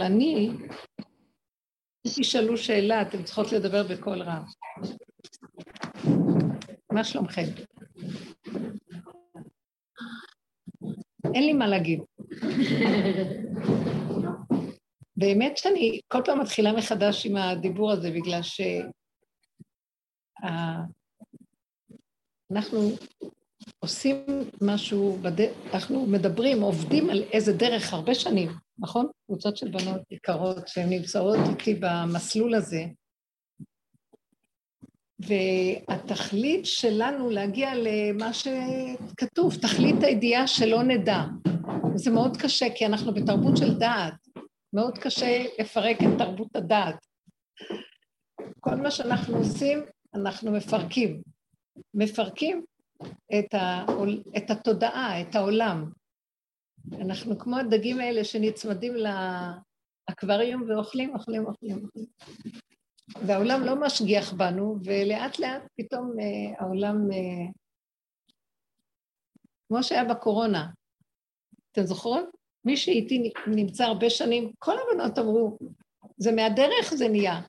אני, אם תשאלו שאלה, אתן צריכות לדבר בקול רם. מה שלומכם? אין לי מה להגיד. באמת שאני כל פעם מתחילה מחדש עם הדיבור הזה, בגלל ש... אנחנו עושים משהו, בד... אנחנו מדברים, עובדים על איזה דרך הרבה שנים, נכון? קבוצות של בנות יקרות שהן נמצאות איתי במסלול הזה, והתכלית שלנו להגיע למה שכתוב, תכלית הידיעה שלא נדע. זה מאוד קשה, כי אנחנו בתרבות של דעת. מאוד קשה לפרק את תרבות הדעת. כל מה שאנחנו עושים, אנחנו מפרקים. מפרקים את, ה, את התודעה, את העולם. אנחנו כמו הדגים האלה שנצמדים לאקווריום ואוכלים, אוכלים, אוכלים. והעולם לא משגיח בנו, ולאט לאט פתאום אה, העולם, אה, כמו שהיה בקורונה, אתם זוכרות? מי שאיתי נמצא הרבה שנים, כל הבנות אמרו, זה מהדרך זה נהיה.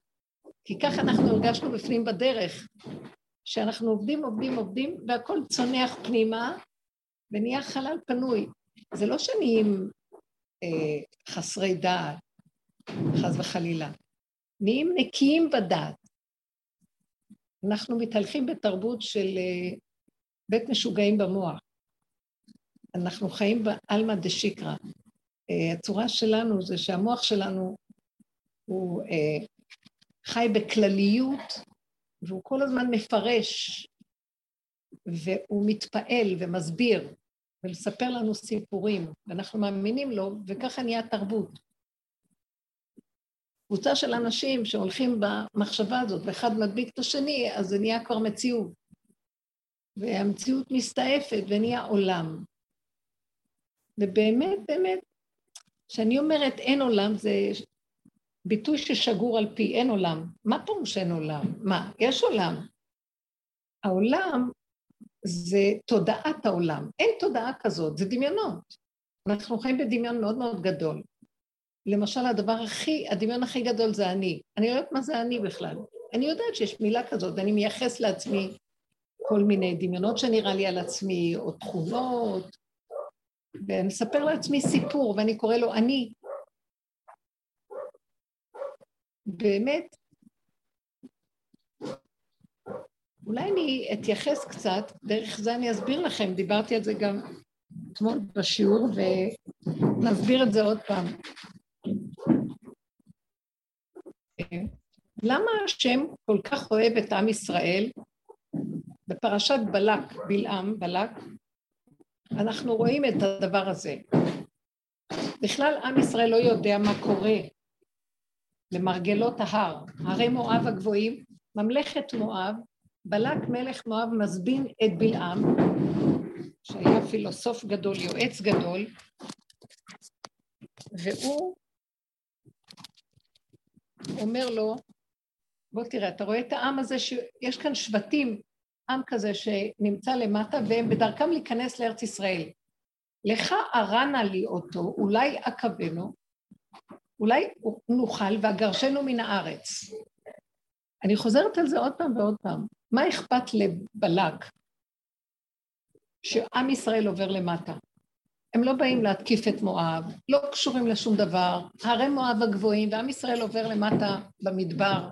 כי ככה אנחנו הרגשנו בפנים בדרך, שאנחנו עובדים, עובדים, עובדים, והכל צונח פנימה, ונהיה חלל פנוי. זה לא שנהיים אה, חסרי דעת, חס וחלילה. נהיים נקיים בדעת. אנחנו מתהלכים בתרבות של אה, בית משוגעים במוח. אנחנו חיים בעלמא דשיקרא. אה, הצורה שלנו זה שהמוח שלנו הוא אה, חי בכלליות, והוא כל הזמן מפרש, והוא מתפעל ומסביר, ולספר לנו סיפורים, ואנחנו מאמינים לו, וככה נהיה תרבות. קבוצה של אנשים שהולכים במחשבה הזאת, ואחד מדביק את השני, אז זה נהיה כבר מציאות. והמציאות מסתעפת ונהיה עולם. ובאמת, באמת, כשאני אומרת אין עולם, זה ביטוי ששגור על פי, אין עולם. מה פירוש אין עולם? מה, יש עולם. העולם זה תודעת העולם. אין תודעה כזאת, זה דמיונות. אנחנו חיים בדמיון מאוד מאוד גדול. למשל, הדבר הכי, הדמיון הכי גדול זה אני. אני לא יודעת מה זה אני בכלל. אני יודעת שיש מילה כזאת, ואני מייחס לעצמי כל מיני דמיונות שנראה לי על עצמי, או תכונות, ואני אספר לעצמי סיפור, ואני קורא לו אני. באמת, אולי אני אתייחס קצת, דרך זה אני אסביר לכם, דיברתי על זה גם אתמול בשיעור, ונסביר את זה עוד פעם. למה השם כל כך אוהב את עם ישראל? בפרשת בלק, בלעם, בלק, אנחנו רואים את הדבר הזה. בכלל עם ישראל לא יודע מה קורה למרגלות ההר, הרי מואב הגבוהים, ממלכת מואב, בלק מלך מואב מזבין את בלעם, שהיה פילוסוף גדול, יועץ גדול, והוא אומר לו, בוא תראה, אתה רואה את העם הזה שיש כאן שבטים, עם כזה שנמצא למטה והם בדרכם להיכנס לארץ ישראל. לך ארנה לי אותו, אולי עכבנו, אולי נוכל ואגרשנו מן הארץ. אני חוזרת על זה עוד פעם ועוד פעם. מה אכפת לבלק שעם ישראל עובר למטה? הם לא באים להתקיף את מואב, לא קשורים לשום דבר, הרי מואב הגבוהים, ועם ישראל עובר למטה במדבר.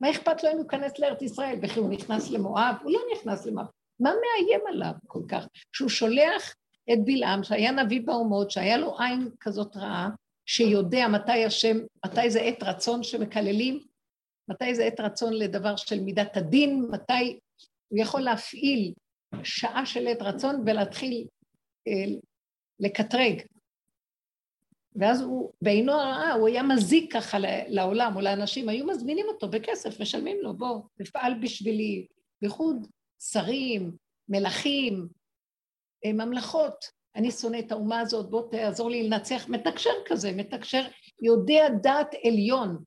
מה אכפת לו אם הוא ייכנס לארץ ישראל? וכי הוא נכנס למואב? הוא לא נכנס למואב. מה מאיים עליו כל כך? שהוא שולח את בלעם, שהיה נביא באומות, שהיה לו עין כזאת רעה, שיודע מתי השם, מתי זה עת רצון שמקללים, מתי זה עת רצון לדבר של מידת הדין, מתי הוא יכול להפעיל שעה של עת רצון ולהתחיל אה, לקטרג. ואז הוא, בעינו הרעה, הוא היה מזיק ככה לעולם או לאנשים, היו מזמינים אותו בכסף, משלמים לו, בוא, תפעל בשבילי, בייחוד שרים, מלכים, אה, ממלכות. אני שונא את האומה הזאת, בוא תעזור לי לנצח, מתקשר כזה, מתקשר, יודע דעת עליון.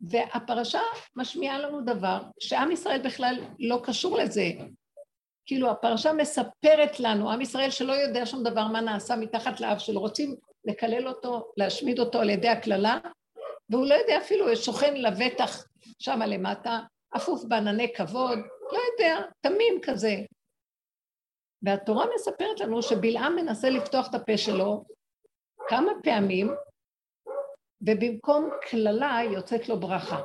והפרשה משמיעה לנו דבר שעם ישראל בכלל לא קשור לזה. כאילו הפרשה מספרת לנו, עם ישראל שלא יודע שום דבר מה נעשה מתחת לאף שלו, רוצים לקלל אותו, להשמיד אותו על ידי הקללה, והוא לא יודע אפילו, הוא שוכן לבטח שם למטה, אפוף בענני כבוד, לא יודע, תמים כזה. והתורה מספרת לנו שבלעם מנסה לפתוח את הפה שלו כמה פעמים, ובמקום קללה יוצאת לו ברכה.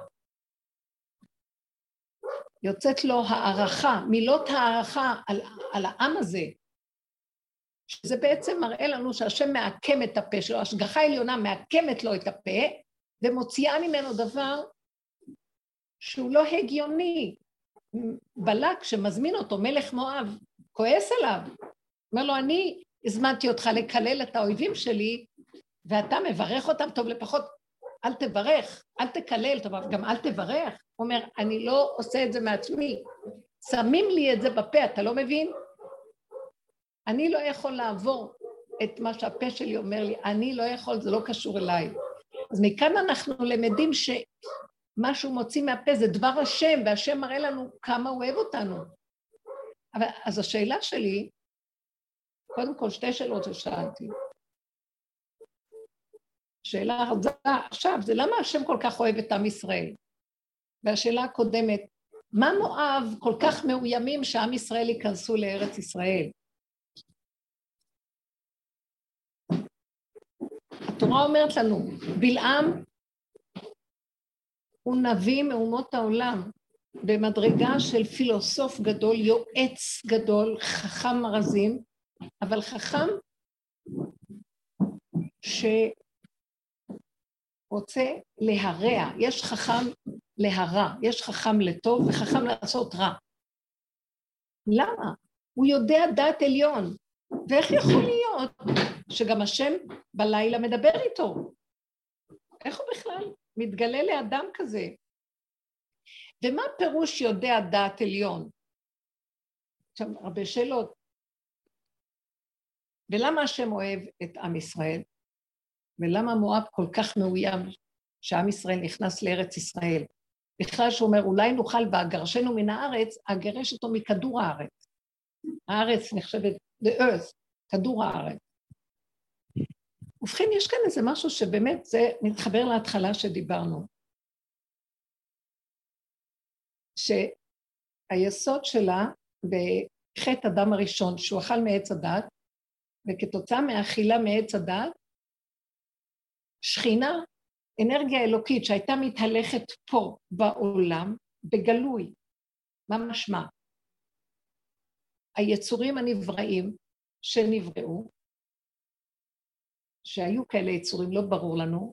יוצאת לו הערכה, מילות הערכה על, על העם הזה, שזה בעצם מראה לנו שהשם מעקם את הפה שלו, השגחה עליונה מעקמת לו את הפה ומוציאה ממנו דבר שהוא לא הגיוני. בלק שמזמין אותו, מלך מואב, כועס עליו, אומר לו, אני הזמנתי אותך לקלל את האויבים שלי, ואתה מברך אותם, טוב לפחות אל תברך, אל תקלל, טוב, גם אל תברך. הוא אומר, אני לא עושה את זה מעצמי, שמים לי את זה בפה, אתה לא מבין? אני לא יכול לעבור את מה שהפה שלי אומר לי, אני לא יכול, זה לא קשור אליי. אז מכאן אנחנו למדים שמה שהוא מוציא מהפה זה דבר השם, והשם מראה לנו כמה הוא אוהב אותנו. אבל, אז השאלה שלי, קודם כל שתי שאלות ששאלתי. שאלה הרזה עכשיו, זה למה השם כל כך אוהב את עם ישראל? והשאלה הקודמת, מה מואב כל כך מאוימים שעם ישראל ייכנסו לארץ ישראל? התורה אומרת לנו, בלעם הוא נביא מאומות העולם, במדרגה של פילוסוף גדול, יועץ גדול, חכם מרזים, אבל חכם שרוצה להרע. יש חכם להרע, יש חכם לטוב וחכם לעשות רע. למה? הוא יודע דעת עליון, ואיך יכול להיות שגם השם בלילה מדבר איתו? איך הוא בכלל מתגלה לאדם כזה? ומה פירוש יודע דעת עליון? עכשיו, הרבה שאלות. ולמה השם אוהב את עם ישראל? ולמה מואב כל כך מאוים שעם ישראל נכנס לארץ ישראל? בכלל שהוא אומר, אולי נוכל ואגרשנו מן הארץ, אגרש אותו מכדור הארץ. הארץ נחשבת the earth, כדור הארץ. ובכן, יש כאן איזה משהו שבאמת זה מתחבר להתחלה שדיברנו. שהיסוד שלה בחטא אדם הראשון, שהוא אכל מעץ הדת, וכתוצאה מהאכילה מעץ הדת, שכינה, אנרגיה אלוקית שהייתה מתהלכת פה בעולם, בגלוי, מה משמע? היצורים הנבראים שנבראו, שהיו כאלה יצורים, לא ברור לנו,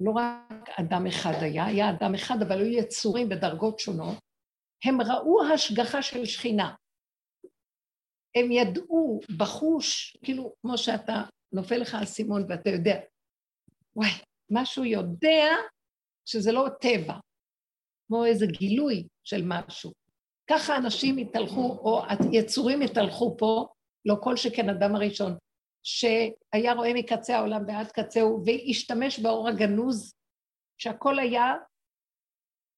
לא רק אדם אחד היה, היה אדם אחד, אבל היו יצורים בדרגות שונות, הם ראו השגחה של שכינה. הם ידעו בחוש, כאילו, כמו שאתה, נופל לך האסימון ואתה יודע, וואי, משהו יודע שזה לא טבע, כמו איזה גילוי של משהו. ככה אנשים יתהלכו, או יצורים יתהלכו פה, לא כל שכן אדם הראשון, שהיה רואה מקצה העולם ועד קצהו, והשתמש באור הגנוז, שהכל היה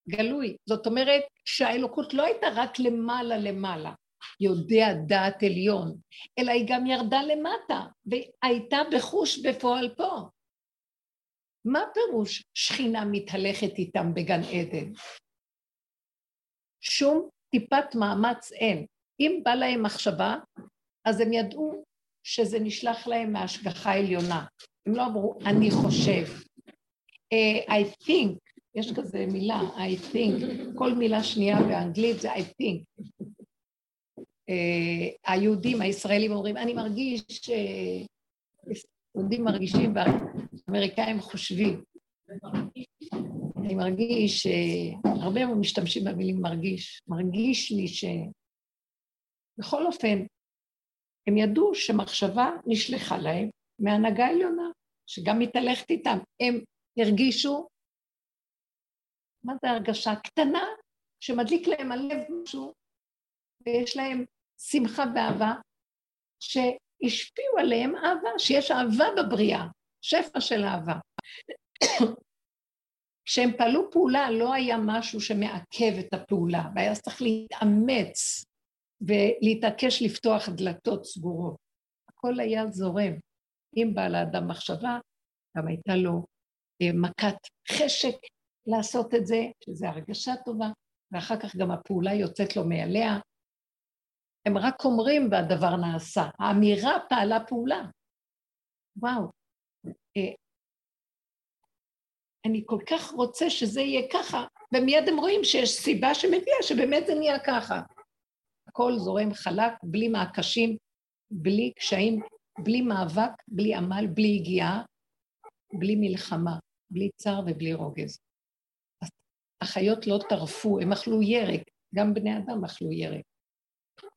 גלוי. זאת אומרת שהאלוקות לא הייתה רק למעלה למעלה, יודע דעת עליון, אלא היא גם ירדה למטה, והייתה בחוש בפועל פה. מה פירוש שכינה מתהלכת איתם בגן עדן? שום טיפת מאמץ אין. אם בא להם מחשבה, אז הם ידעו שזה נשלח להם מהשגחה עליונה. הם לא אמרו, אני חושב. Uh, I think, יש כזה מילה, I think, כל מילה שנייה באנגלית זה I think. Uh, היהודים, הישראלים אומרים, אני מרגיש, uh, יהודים מרגישים והאמריקאים חושבים. אני מרגיש, הרבה משתמשים במילים מרגיש, מרגיש לי ש... בכל אופן, הם ידעו שמחשבה נשלחה להם מהנהגה עליונה, שגם מתהלכת איתם. הם הרגישו, מה זה הרגשה? קטנה, שמדליק להם הלב משהו, ויש להם שמחה ואהבה, שהשפיעו עליהם אהבה, שיש אהבה בבריאה, שפע של אהבה. כשהם פעלו פעולה לא היה משהו שמעכב את הפעולה, והיה צריך להתאמץ ולהתעקש לפתוח דלתות סגורות. הכל היה זורם. אם בא לאדם מחשבה, גם הייתה לו אה, מכת חשק לעשות את זה, שזו הרגשה טובה, ואחר כך גם הפעולה יוצאת לו מעליה. הם רק אומרים והדבר נעשה. האמירה פעלה פעולה. וואו. אה, אני כל כך רוצה שזה יהיה ככה, ומיד הם רואים שיש סיבה שמביאה שבאמת זה נהיה ככה. הכל זורם חלק, בלי מעקשים, בלי קשיים, בלי מאבק, בלי עמל, בלי הגיעה, בלי מלחמה, בלי צער ובלי רוגז. החיות לא טרפו, הם אכלו ירק, גם בני אדם אכלו ירק.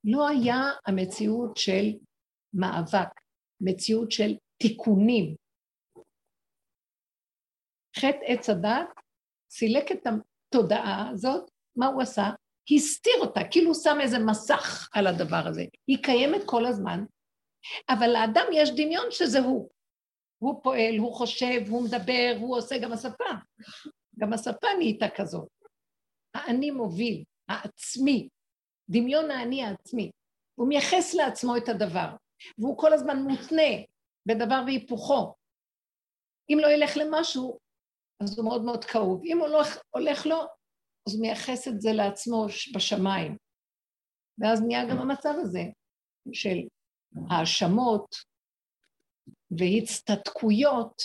לא היה המציאות של מאבק, מציאות של תיקונים. חטא עץ הדת סילק את התודעה הזאת, מה הוא עשה? הסתיר אותה, כאילו הוא שם איזה מסך על הדבר הזה. היא קיימת כל הזמן, אבל לאדם יש דמיון שזה הוא. הוא פועל, הוא חושב, הוא מדבר, הוא עושה גם השפה. גם השפה נהייתה כזאת. האני מוביל, העצמי, דמיון האני העצמי. הוא מייחס לעצמו את הדבר, והוא כל הזמן מותנה בדבר והיפוכו. אם לא ילך למשהו, אז הוא מאוד מאוד כאוב. אם הוא לא הולך לו, אז הוא מייחס את זה לעצמו בשמיים. ואז נהיה גם המצב הזה של האשמות והצטדקויות,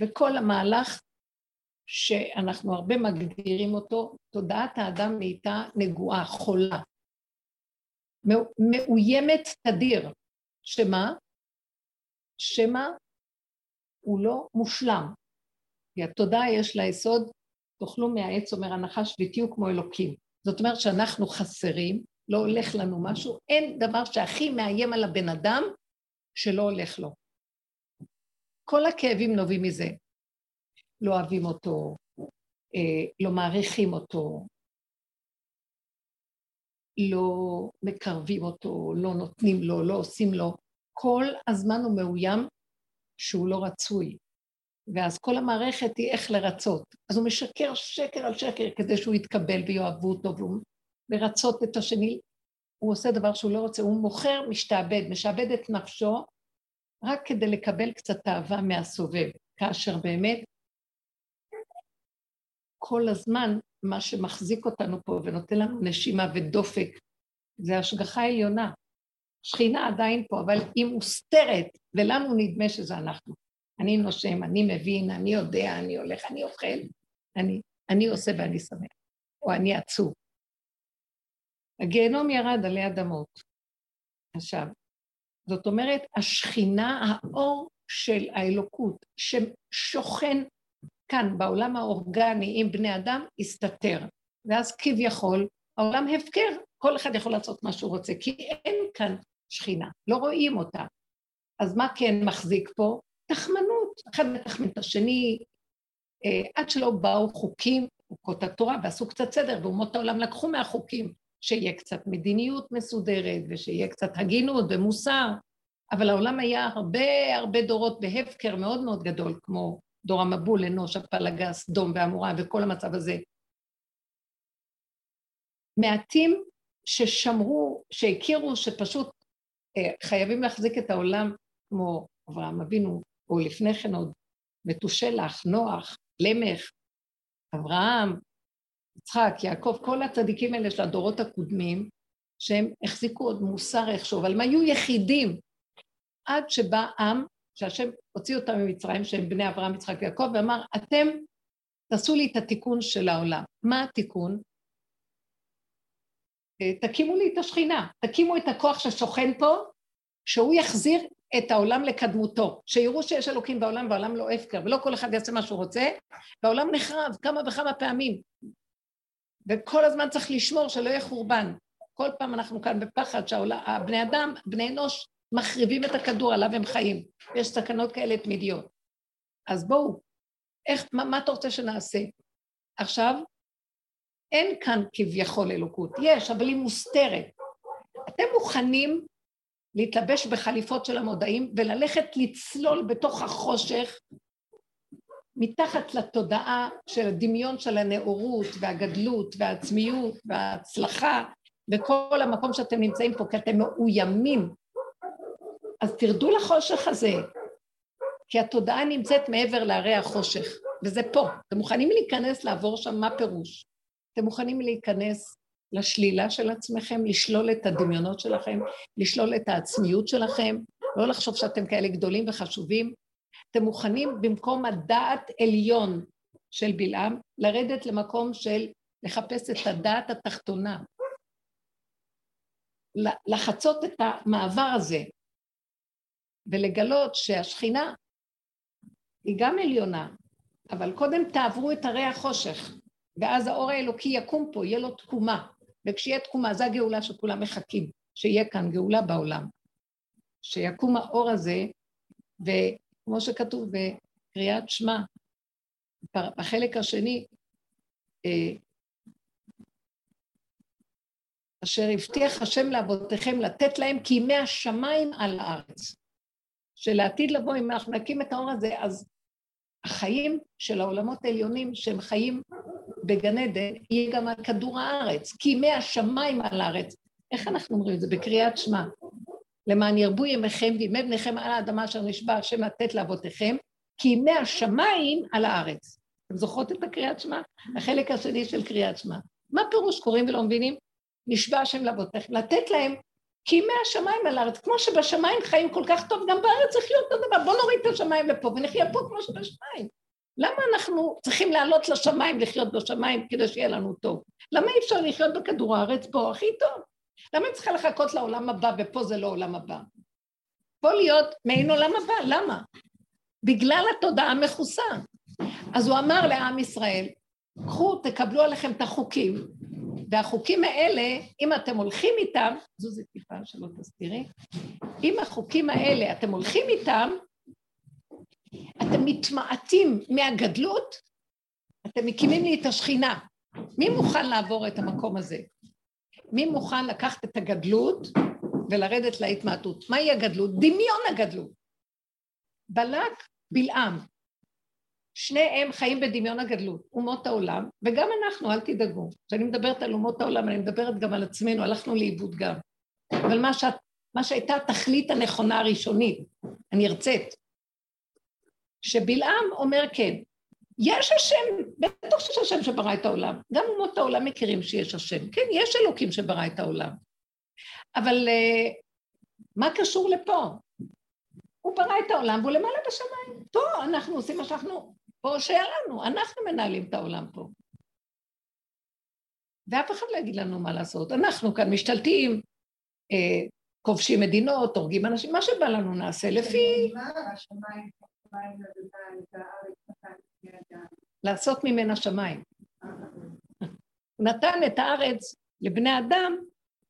וכל המהלך שאנחנו הרבה מגדירים אותו, תודעת האדם נהייתה נגועה, חולה, מאוימת תדיר, שמה? שמה? הוא לא מושלם, כי התודעה יש לה יסוד, תאכלו מהעץ, אומר הנחש, ותהיו כמו אלוקים. זאת אומרת שאנחנו חסרים, לא הולך לנו משהו, אין דבר שהכי מאיים על הבן אדם שלא הולך לו. כל הכאבים נובעים מזה. לא אוהבים אותו, אה, לא מעריכים אותו, לא מקרבים אותו, לא נותנים לו, לא עושים לו. כל הזמן הוא מאוים שהוא לא רצוי. ואז כל המערכת היא איך לרצות. אז הוא משקר שקר על שקר כדי שהוא יתקבל ויאהבו אותו, והוא מרצות את השני. הוא עושה דבר שהוא לא רוצה, הוא מוכר, משתעבד, משעבד את נפשו רק כדי לקבל קצת אהבה מהסובב, כאשר באמת כל הזמן מה שמחזיק אותנו פה ונותן לנו נשימה ודופק זה השגחה עליונה. שכינה עדיין פה, אבל היא מוסתרת, ולנו נדמה שזה אנחנו. אני נושם, אני מבין, אני יודע, אני הולך, אני אוכל, אני, אני עושה ואני שמח, או אני עצוב. הגיהנום ירד עלי אדמות. עכשיו, זאת אומרת, השכינה, האור של האלוקות, ששוכן כאן, בעולם האורגני, עם בני אדם, הסתתר. ואז כביכול, העולם הפקר, כל אחד יכול לעשות מה שהוא רוצה, כי אין כאן שכינה, לא רואים אותה. אז מה כן מחזיק פה? תחמנות, אחד מתחמן את השני, אה, עד שלא באו חוקים, חוקות התורה, ועשו קצת סדר, ואומות העולם לקחו מהחוקים, שיהיה קצת מדיניות מסודרת, ושיהיה קצת הגינות ומוסר, אבל העולם היה הרבה הרבה דורות בהפקר מאוד מאוד גדול, כמו דור המבול, אנוש, הפלגה, סדום ועמורה וכל המצב הזה. מעטים ששמרו, שהכירו שפשוט אה, חייבים להחזיק את העולם כמו אברהם אבינו, או לפני כן עוד מתושלח, נוח, למך, אברהם, יצחק, יעקב, כל הצדיקים האלה של הדורות הקודמים, שהם החזיקו עוד מוסר איכשהו, אבל הם היו יחידים, עד שבא עם, שהשם הוציא אותם ממצרים, שהם בני אברהם, יצחק ויעקב, ואמר, אתם תעשו לי את התיקון של העולם. מה התיקון? אה, תקימו לי את השכינה, תקימו את הכוח ששוכן פה, שהוא יחזיר את העולם לקדמותו, שיראו שיש אלוקים בעולם והעולם לא הפקר, ולא כל אחד יעשה מה שהוא רוצה, והעולם נחרב כמה וכמה פעמים. וכל הזמן צריך לשמור שלא יהיה חורבן. כל פעם אנחנו כאן בפחד שהבני אדם, בני אנוש, מחריבים את הכדור עליו הם חיים. יש סכנות כאלה תמידיות. אז בואו, איך, מה, מה אתה רוצה שנעשה? עכשיו, אין כאן כביכול אלוקות, יש, אבל היא מוסתרת. אתם מוכנים להתלבש בחליפות של המודעים וללכת לצלול בתוך החושך, מתחת לתודעה של הדמיון של הנאורות והגדלות והעצמיות וההצלחה וכל המקום שאתם נמצאים פה, כי אתם מאוימים. אז תרדו לחושך הזה, כי התודעה נמצאת מעבר להרי החושך, וזה פה. אתם מוכנים להיכנס, לעבור שם, מה פירוש? אתם מוכנים להיכנס לשלילה של עצמכם, לשלול את הדמיונות שלכם, לשלול את העצמיות שלכם, לא לחשוב שאתם כאלה גדולים וחשובים. אתם מוכנים במקום הדעת עליון של בלעם, לרדת למקום של לחפש את הדעת התחתונה, לחצות את המעבר הזה ולגלות שהשכינה היא גם עליונה, אבל קודם תעברו את הרי החושך, ואז האור האלוקי יקום פה, יהיה לו תקומה, וכשיהיה תקומה, זו הגאולה שכולם מחכים, שיהיה כאן גאולה בעולם. שיקום האור הזה, וכמו שכתוב בקריאת שמע, בחלק השני, אה, אשר הבטיח השם לאבותיכם לתת להם כימי השמיים על הארץ. שלעתיד לבוא, אם אנחנו נקים את האור הזה, אז החיים של העולמות העליונים, שהם חיים בגן עדן, יהיה גם על כדור הארץ, כימי השמיים על הארץ. איך אנחנו אומרים את זה? בקריאת שמע. למען ירבו ימיכם וימי בניכם על האדמה אשר נשבע השם לתת לאבותיכם, כי ימי השמיים על הארץ. אתם זוכרות את הקריאת שמע? החלק השני של קריאת שמע. מה פירוש קוראים ולא מבינים? נשבע השם לאבותיכם, לתת להם כי ימי השמיים על הארץ, כמו שבשמיים חיים כל כך טוב, גם בארץ צריך להיות אותו דבר, בואו נוריד את השמיים לפה ונחיה פה כמו שבשמיים. למה אנחנו צריכים לעלות לשמיים, לחיות בשמיים, כדי שיהיה לנו טוב? למה אי אפשר לחיות בכדור הארץ פה הכי טוב? למה אני צריכה לחכות לעולם הבא ופה זה לא עולם הבא? פה להיות מעין עולם הבא, למה? בגלל התודעה המכוסה. אז הוא אמר לעם ישראל, קחו, תקבלו עליכם את החוקים, והחוקים האלה, אם אתם הולכים איתם, זו זה טיפה שלא תסתירי, אם החוקים האלה, אתם הולכים איתם, אתם מתמעטים מהגדלות, אתם מקימים לי את השכינה. מי מוכן לעבור את המקום הזה? מי מוכן לקחת את הגדלות ולרדת להתמעטות? מהי הגדלות? דמיון הגדלות. בלק, בלעם. שניהם חיים בדמיון הגדלות, אומות העולם, וגם אנחנו, אל תדאגו. כשאני מדברת על אומות העולם, אני מדברת גם על עצמנו, הלכנו לאיבוד גם. אבל מה, שאת, מה שהייתה התכלית הנכונה הראשונית, הנרצית, שבלעם אומר כן, יש השם, בטח שיש השם שברא את העולם. גם אומות העולם מכירים שיש השם. כן, יש אלוקים שברא את העולם. אבל uh, מה קשור לפה? הוא ברא את העולם והוא למעלה בשמיים. פה אנחנו עושים מה שאנחנו, פה שהיה לנו, אנחנו מנהלים את העולם פה. ואף אחד לא יגיד לנו מה לעשות. אנחנו כאן משתלטים, אה, כובשים מדינות, הורגים אנשים, מה שבא לנו נעשה לפי... לעשות ממנה שמיים. הוא נתן את הארץ לבני אדם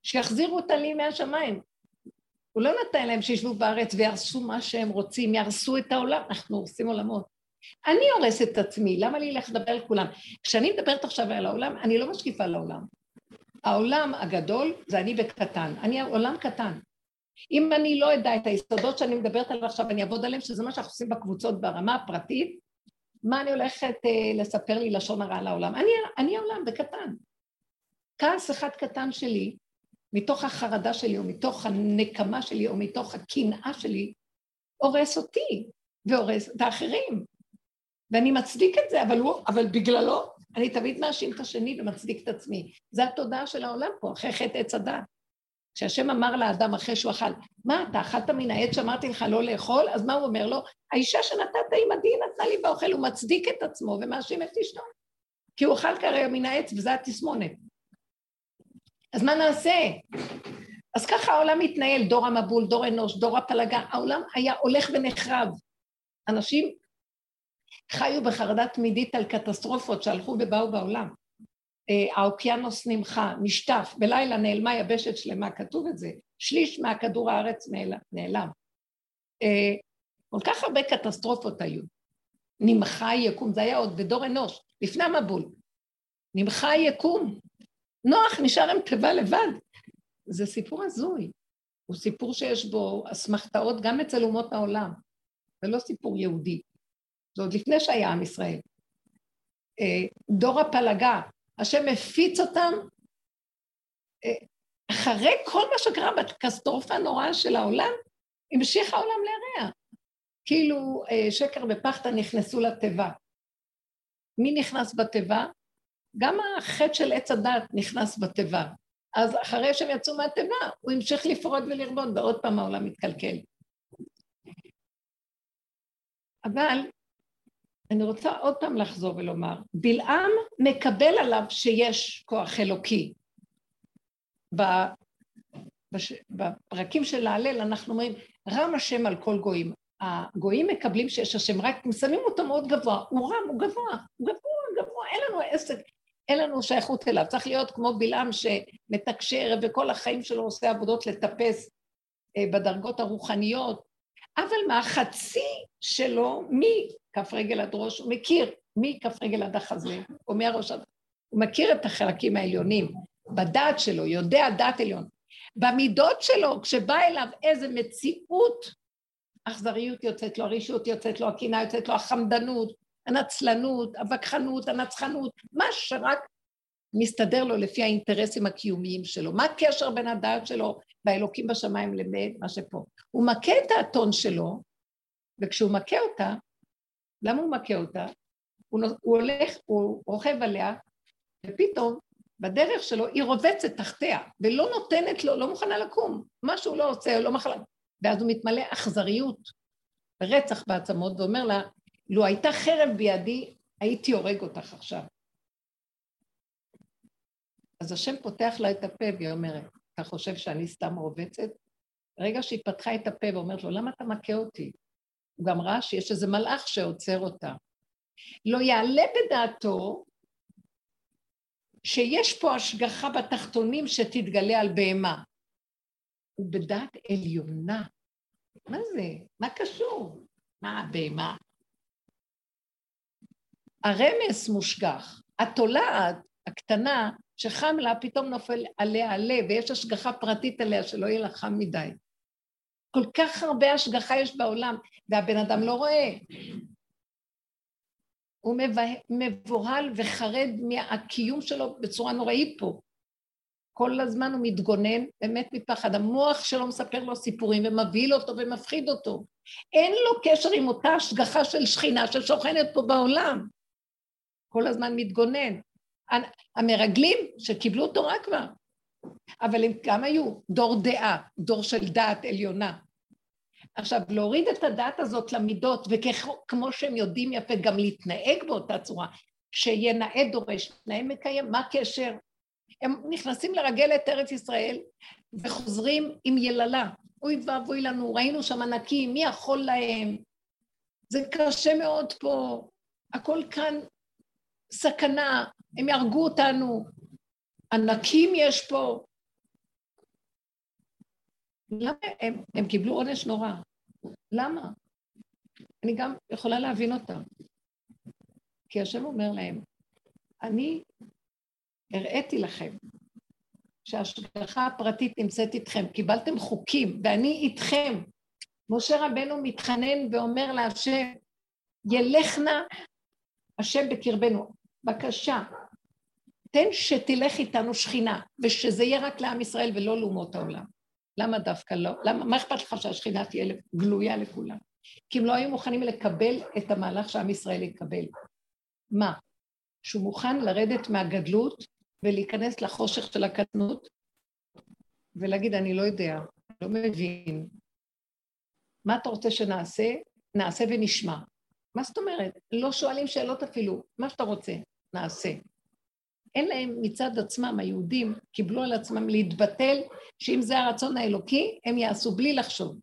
שיחזירו אותה לימי השמיים. הוא לא נתן להם שישבו בארץ ויהרסו מה שהם רוצים, יהרסו את העולם, אנחנו הורסים עולמות. אני הורסת את עצמי, למה לי ללכת לדבר על כולם? כשאני מדברת עכשיו על העולם, אני לא משקיפה על העולם. העולם הגדול זה אני בקטן, אני עולם קטן. אם אני לא אדע את היסודות שאני מדברת עליו עכשיו, אני אעבוד עליהם, שזה מה שאנחנו עושים בקבוצות ברמה הפרטית, מה אני הולכת uh, לספר לי לשון הרע על העולם? אני, אני העולם בקטן. כעס אחד קטן שלי, מתוך החרדה שלי, או מתוך הנקמה שלי, או מתוך הקנאה שלי, הורס אותי, והורס את האחרים. ואני מצדיק את זה, אבל, הוא, אבל בגללו אני תמיד מאשים את השני ומצדיק את עצמי. זו התודעה של העולם פה, אחרי חטא עץ הדת. כשהשם אמר לאדם אחרי שהוא אכל, מה, אתה אכלת מן העץ שאמרתי לך לא לאכול? אז מה הוא אומר לו? האישה שנתת עימדי נתנה לי באוכל, הוא מצדיק את עצמו ומאשים את אשתו. כי הוא אכל כרגע מן העץ וזו התסמונת. אז מה נעשה? אז ככה העולם מתנהל, דור המבול, דור אנוש, דור הפלגה, העולם היה הולך ונחרב. אנשים חיו בחרדה תמידית על קטסטרופות שהלכו ובאו בעולם. אה, האוקיינוס נמחה, נשטף, בלילה נעלמה יבשת שלמה, כתוב את זה, שליש מהכדור הארץ נעלם. אה, כל כך הרבה קטסטרופות היו. נמחה יקום, זה היה עוד בדור אנוש, לפני המבול. נמחה יקום. נוח נשאר עם תיבה לבד. זה סיפור הזוי. הוא סיפור שיש בו אסמכתאות גם אצל אומות העולם. זה לא סיפור יהודי. זה עוד לפני שהיה עם ישראל. אה, דור הפלגה, השם מפיץ אותם אה, אחרי כל מה שקרה בקטסטרופה הנוראה של העולם, המשיך העולם להרע. כאילו אה, שקר ופחתא נכנסו לתיבה. מי נכנס בתיבה? גם החטא של עץ הדת נכנס בתיבה. אז אחרי שהם יצאו מהתיבה, הוא המשיך לפרוד ולרבוד, ועוד פעם העולם מתקלקל. אבל אני רוצה עוד פעם לחזור ולומר, בלעם מקבל עליו שיש כוח אלוקי. בפרקים של ההלל אנחנו אומרים, רם השם על כל גויים. הגויים מקבלים שיש השם, רק הם שמים אותו מאוד גבוה. הוא רם, הוא גבוה, הוא גבוה, גבוה, אין לנו עסק, אין לנו שייכות אליו. צריך להיות כמו בלעם שמתקשר וכל החיים שלו עושה עבודות לטפס אה, בדרגות הרוחניות, אבל מהחצי שלו, מכף רגל עד ראש, הוא מכיר, מכף רגל עד החזה, או מהראש עד... הוא מכיר את החלקים העליונים, בדעת שלו, יודע דעת עליון. במידות שלו, כשבא אליו איזה מציאות, אכזריות יוצאת לו, הרשעות יוצאת לו, הקנאה יוצאת לו, החמדנות, הנצלנות, הווכחנות, הנצחנות, מה שרק מסתדר לו לפי האינטרסים הקיומיים שלו. מה הקשר בין הדעת שלו והאלוקים בשמיים לבין מה שפה? הוא מכה את האתון שלו, וכשהוא מכה אותה, למה הוא מכה אותה? הוא, הוא הולך, הוא רוכב עליה, ופתאום בדרך שלו היא רובצת תחתיה, ולא נותנת לו, לא מוכנה לקום. מה שהוא לא עושה, לא מחלה. ואז הוא מתמלא אכזריות, רצח בעצמות, ואומר לה, לו הייתה חרב בידי, הייתי הורג אותך עכשיו. אז השם פותח לה את הפה והיא אומרת, אתה חושב שאני סתם רובצת? ברגע שהיא פתחה את הפה ואומרת לו, למה אתה מכה אותי? הוא גם ראה שיש איזה מלאך שעוצר אותה. לא יעלה בדעתו שיש פה השגחה בתחתונים שתתגלה על בהמה. הוא בדעת עליונה. מה זה? מה קשור? מה הבהמה? הרמס מושגח. התולעת הקטנה שחם לה, פתאום נופל עליה הלב, ויש השגחה פרטית עליה שלא יהיה לה חם מדי. כל כך הרבה השגחה יש בעולם, והבן אדם לא רואה. הוא מבוהל וחרד מהקיום שלו בצורה נוראית פה. כל הזמן הוא מתגונן, באמת מפחד. המוח שלו מספר לו סיפורים ומבהיל אותו ומפחיד אותו. אין לו קשר עם אותה השגחה של שכינה ששוכנת פה בעולם. כל הזמן מתגונן. המרגלים שקיבלו תורה כבר, אבל הם גם היו דור דעה, דור של דעת עליונה. עכשיו, להוריד את הדעת הזאת למידות, וכמו שהם יודעים יפה גם להתנהג באותה צורה, שיהיה נאה דורש, נאה מקיים, מה הקשר? הם נכנסים לרגל את ארץ ישראל וחוזרים עם יללה. אוי ואבוי לנו, ראינו שם ענקים, מי יכול להם? זה קשה מאוד פה, הכל כאן סכנה, הם יהרגו אותנו, ענקים יש פה. למה הם, הם קיבלו עונש נורא? למה? אני גם יכולה להבין אותם. כי השם אומר להם, אני הראיתי לכם שההשגחה הפרטית נמצאת איתכם, קיבלתם חוקים ואני איתכם. משה רבנו מתחנן ואומר להשם, ילכנה השם בקרבנו. בבקשה, תן שתלך איתנו שכינה, ושזה יהיה רק לעם ישראל ולא לאומות העולם. למה דווקא לא? למה, מה אכפת לך שהשכינה תהיה גלויה לכולם? כי הם לא היו מוכנים לקבל את המהלך שעם ישראל יקבל. מה? שהוא מוכן לרדת מהגדלות ולהיכנס לחושך של הקטנות ולהגיד, אני לא יודע, לא מבין. מה אתה רוצה שנעשה? נעשה ונשמע. מה זאת אומרת? לא שואלים שאלות אפילו, מה שאתה רוצה, נעשה. אין להם מצד עצמם, היהודים קיבלו על עצמם להתבטל, שאם זה הרצון האלוקי, הם יעשו בלי לחשוב.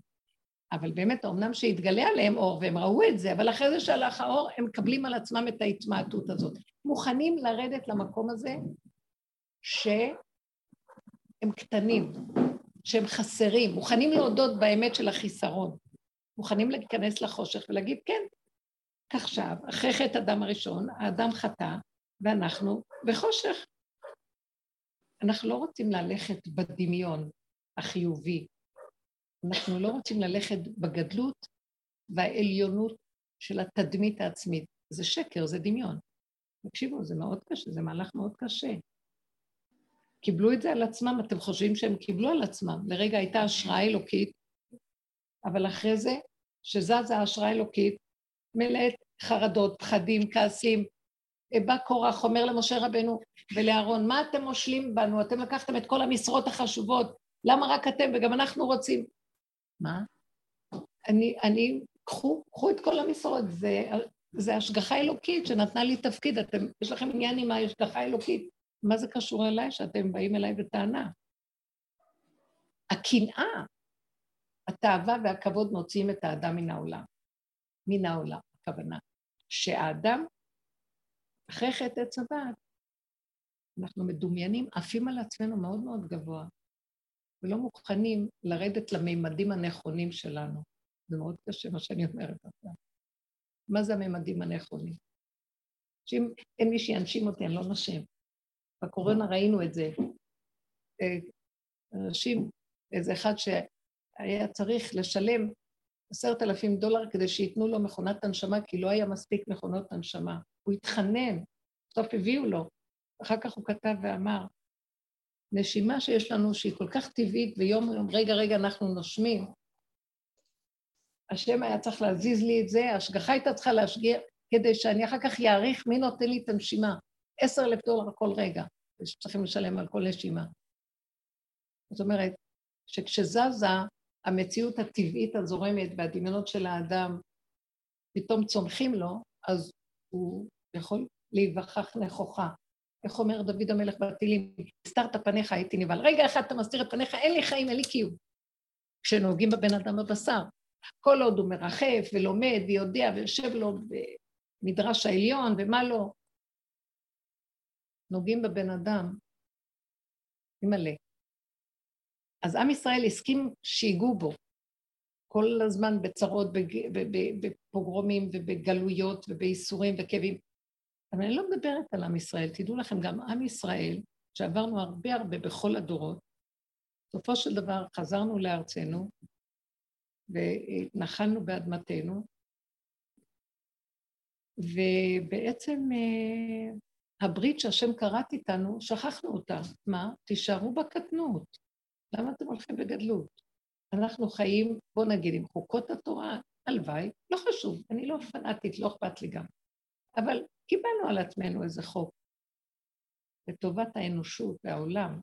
אבל באמת, אמנם שהתגלה עליהם אור, והם ראו את זה, אבל אחרי זה שהלך האור, הם מקבלים על עצמם את ההתמעטות הזאת. מוכנים לרדת למקום הזה שהם קטנים, שהם חסרים, מוכנים להודות באמת של החיסרון. מוכנים להיכנס לחושך ולהגיד, כן, עכשיו, אחרי חטא אדם הראשון, האדם חטא, ואנחנו בחושך. אנחנו לא רוצים ללכת בדמיון החיובי, אנחנו לא רוצים ללכת בגדלות והעליונות של התדמית העצמית. זה שקר, זה דמיון. תקשיבו, זה מאוד קשה, זה מהלך מאוד קשה. קיבלו את זה על עצמם, אתם חושבים שהם קיבלו על עצמם. לרגע הייתה השראה אלוקית, אבל אחרי זה שזזה ההשראה האלוקית, מלאת חרדות, פחדים, כעסים. בא קורח, אומר למשה רבנו ולאהרון, מה אתם מושלים בנו? אתם לקחתם את כל המשרות החשובות, למה רק אתם וגם אנחנו רוצים? מה? אני, אני, קחו, קחו את כל המשרות, זה, זה השגחה אלוקית שנתנה לי תפקיד, אתם, יש לכם עניין עם ההשגחה האלוקית, מה זה קשור אליי שאתם באים אליי בטענה? הקנאה, התאווה והכבוד מוציאים את האדם מן העולם. מן העולם, הכוונה. שהאדם, אחרי חטא עץ הדת, אנחנו מדומיינים, עפים על עצמנו מאוד מאוד גבוה, ולא מוכנים לרדת למימדים הנכונים שלנו. זה מאוד קשה מה שאני אומרת עכשיו. מה זה הממדים הנכונים? שאם אין מי שינשים אותי, אני לא נשם. בקורונה ראינו את זה. אה, אנשים, איזה אחד שהיה צריך לשלם עשרת אלפים דולר כדי שייתנו לו מכונת הנשמה, כי לא היה מספיק מכונות הנשמה. הוא התחנן, בסוף הביאו לו. אחר כך הוא כתב ואמר, נשימה שיש לנו שהיא כל כך טבעית, ויום יום, רגע רגע אנחנו נושמים, השם היה צריך להזיז לי את זה, ההשגחה הייתה צריכה להשגיע כדי שאני אחר כך יעריך מי נותן לי את הנשימה. עשר אלף דולר כל רגע, שצריכים לשלם על כל נשימה. זאת אומרת, שכשזזה המציאות הטבעית הזורמת והדמיונות של האדם פתאום צומחים לו, אז הוא יכול להיווכח נכוחה. איך אומר דוד המלך בתהילים? הסתרת פניך הייתי נבהל. רגע אחד אתה מסתיר את פניך, אין לי חיים, אין לי קיום. כשנוהגים בבן אדם בבשר. כל עוד הוא מרחף ולומד ויודע ויושב לו במדרש העליון ומה לא. נוגעים בבן אדם, מלא. אז עם ישראל הסכים שיגעו בו כל הזמן בצרות, בפוגרומים ובגלויות ובייסורים וכאבים. אבל אני לא מדברת על עם ישראל, תדעו לכם, גם עם ישראל, שעברנו הרבה הרבה בכל הדורות, בסופו של דבר חזרנו לארצנו, ונחלנו באדמתנו, ובעצם אה, הברית שהשם כרת איתנו, שכחנו אותה. מה? תישארו בקטנות. למה אתם הולכים בגדלות? אנחנו חיים, בוא נגיד, עם חוקות התורה, הלוואי, לא חשוב, אני לא פנאטית, לא אכפת לי גם. אבל קיבלנו על עצמנו איזה חוק לטובת האנושות והעולם,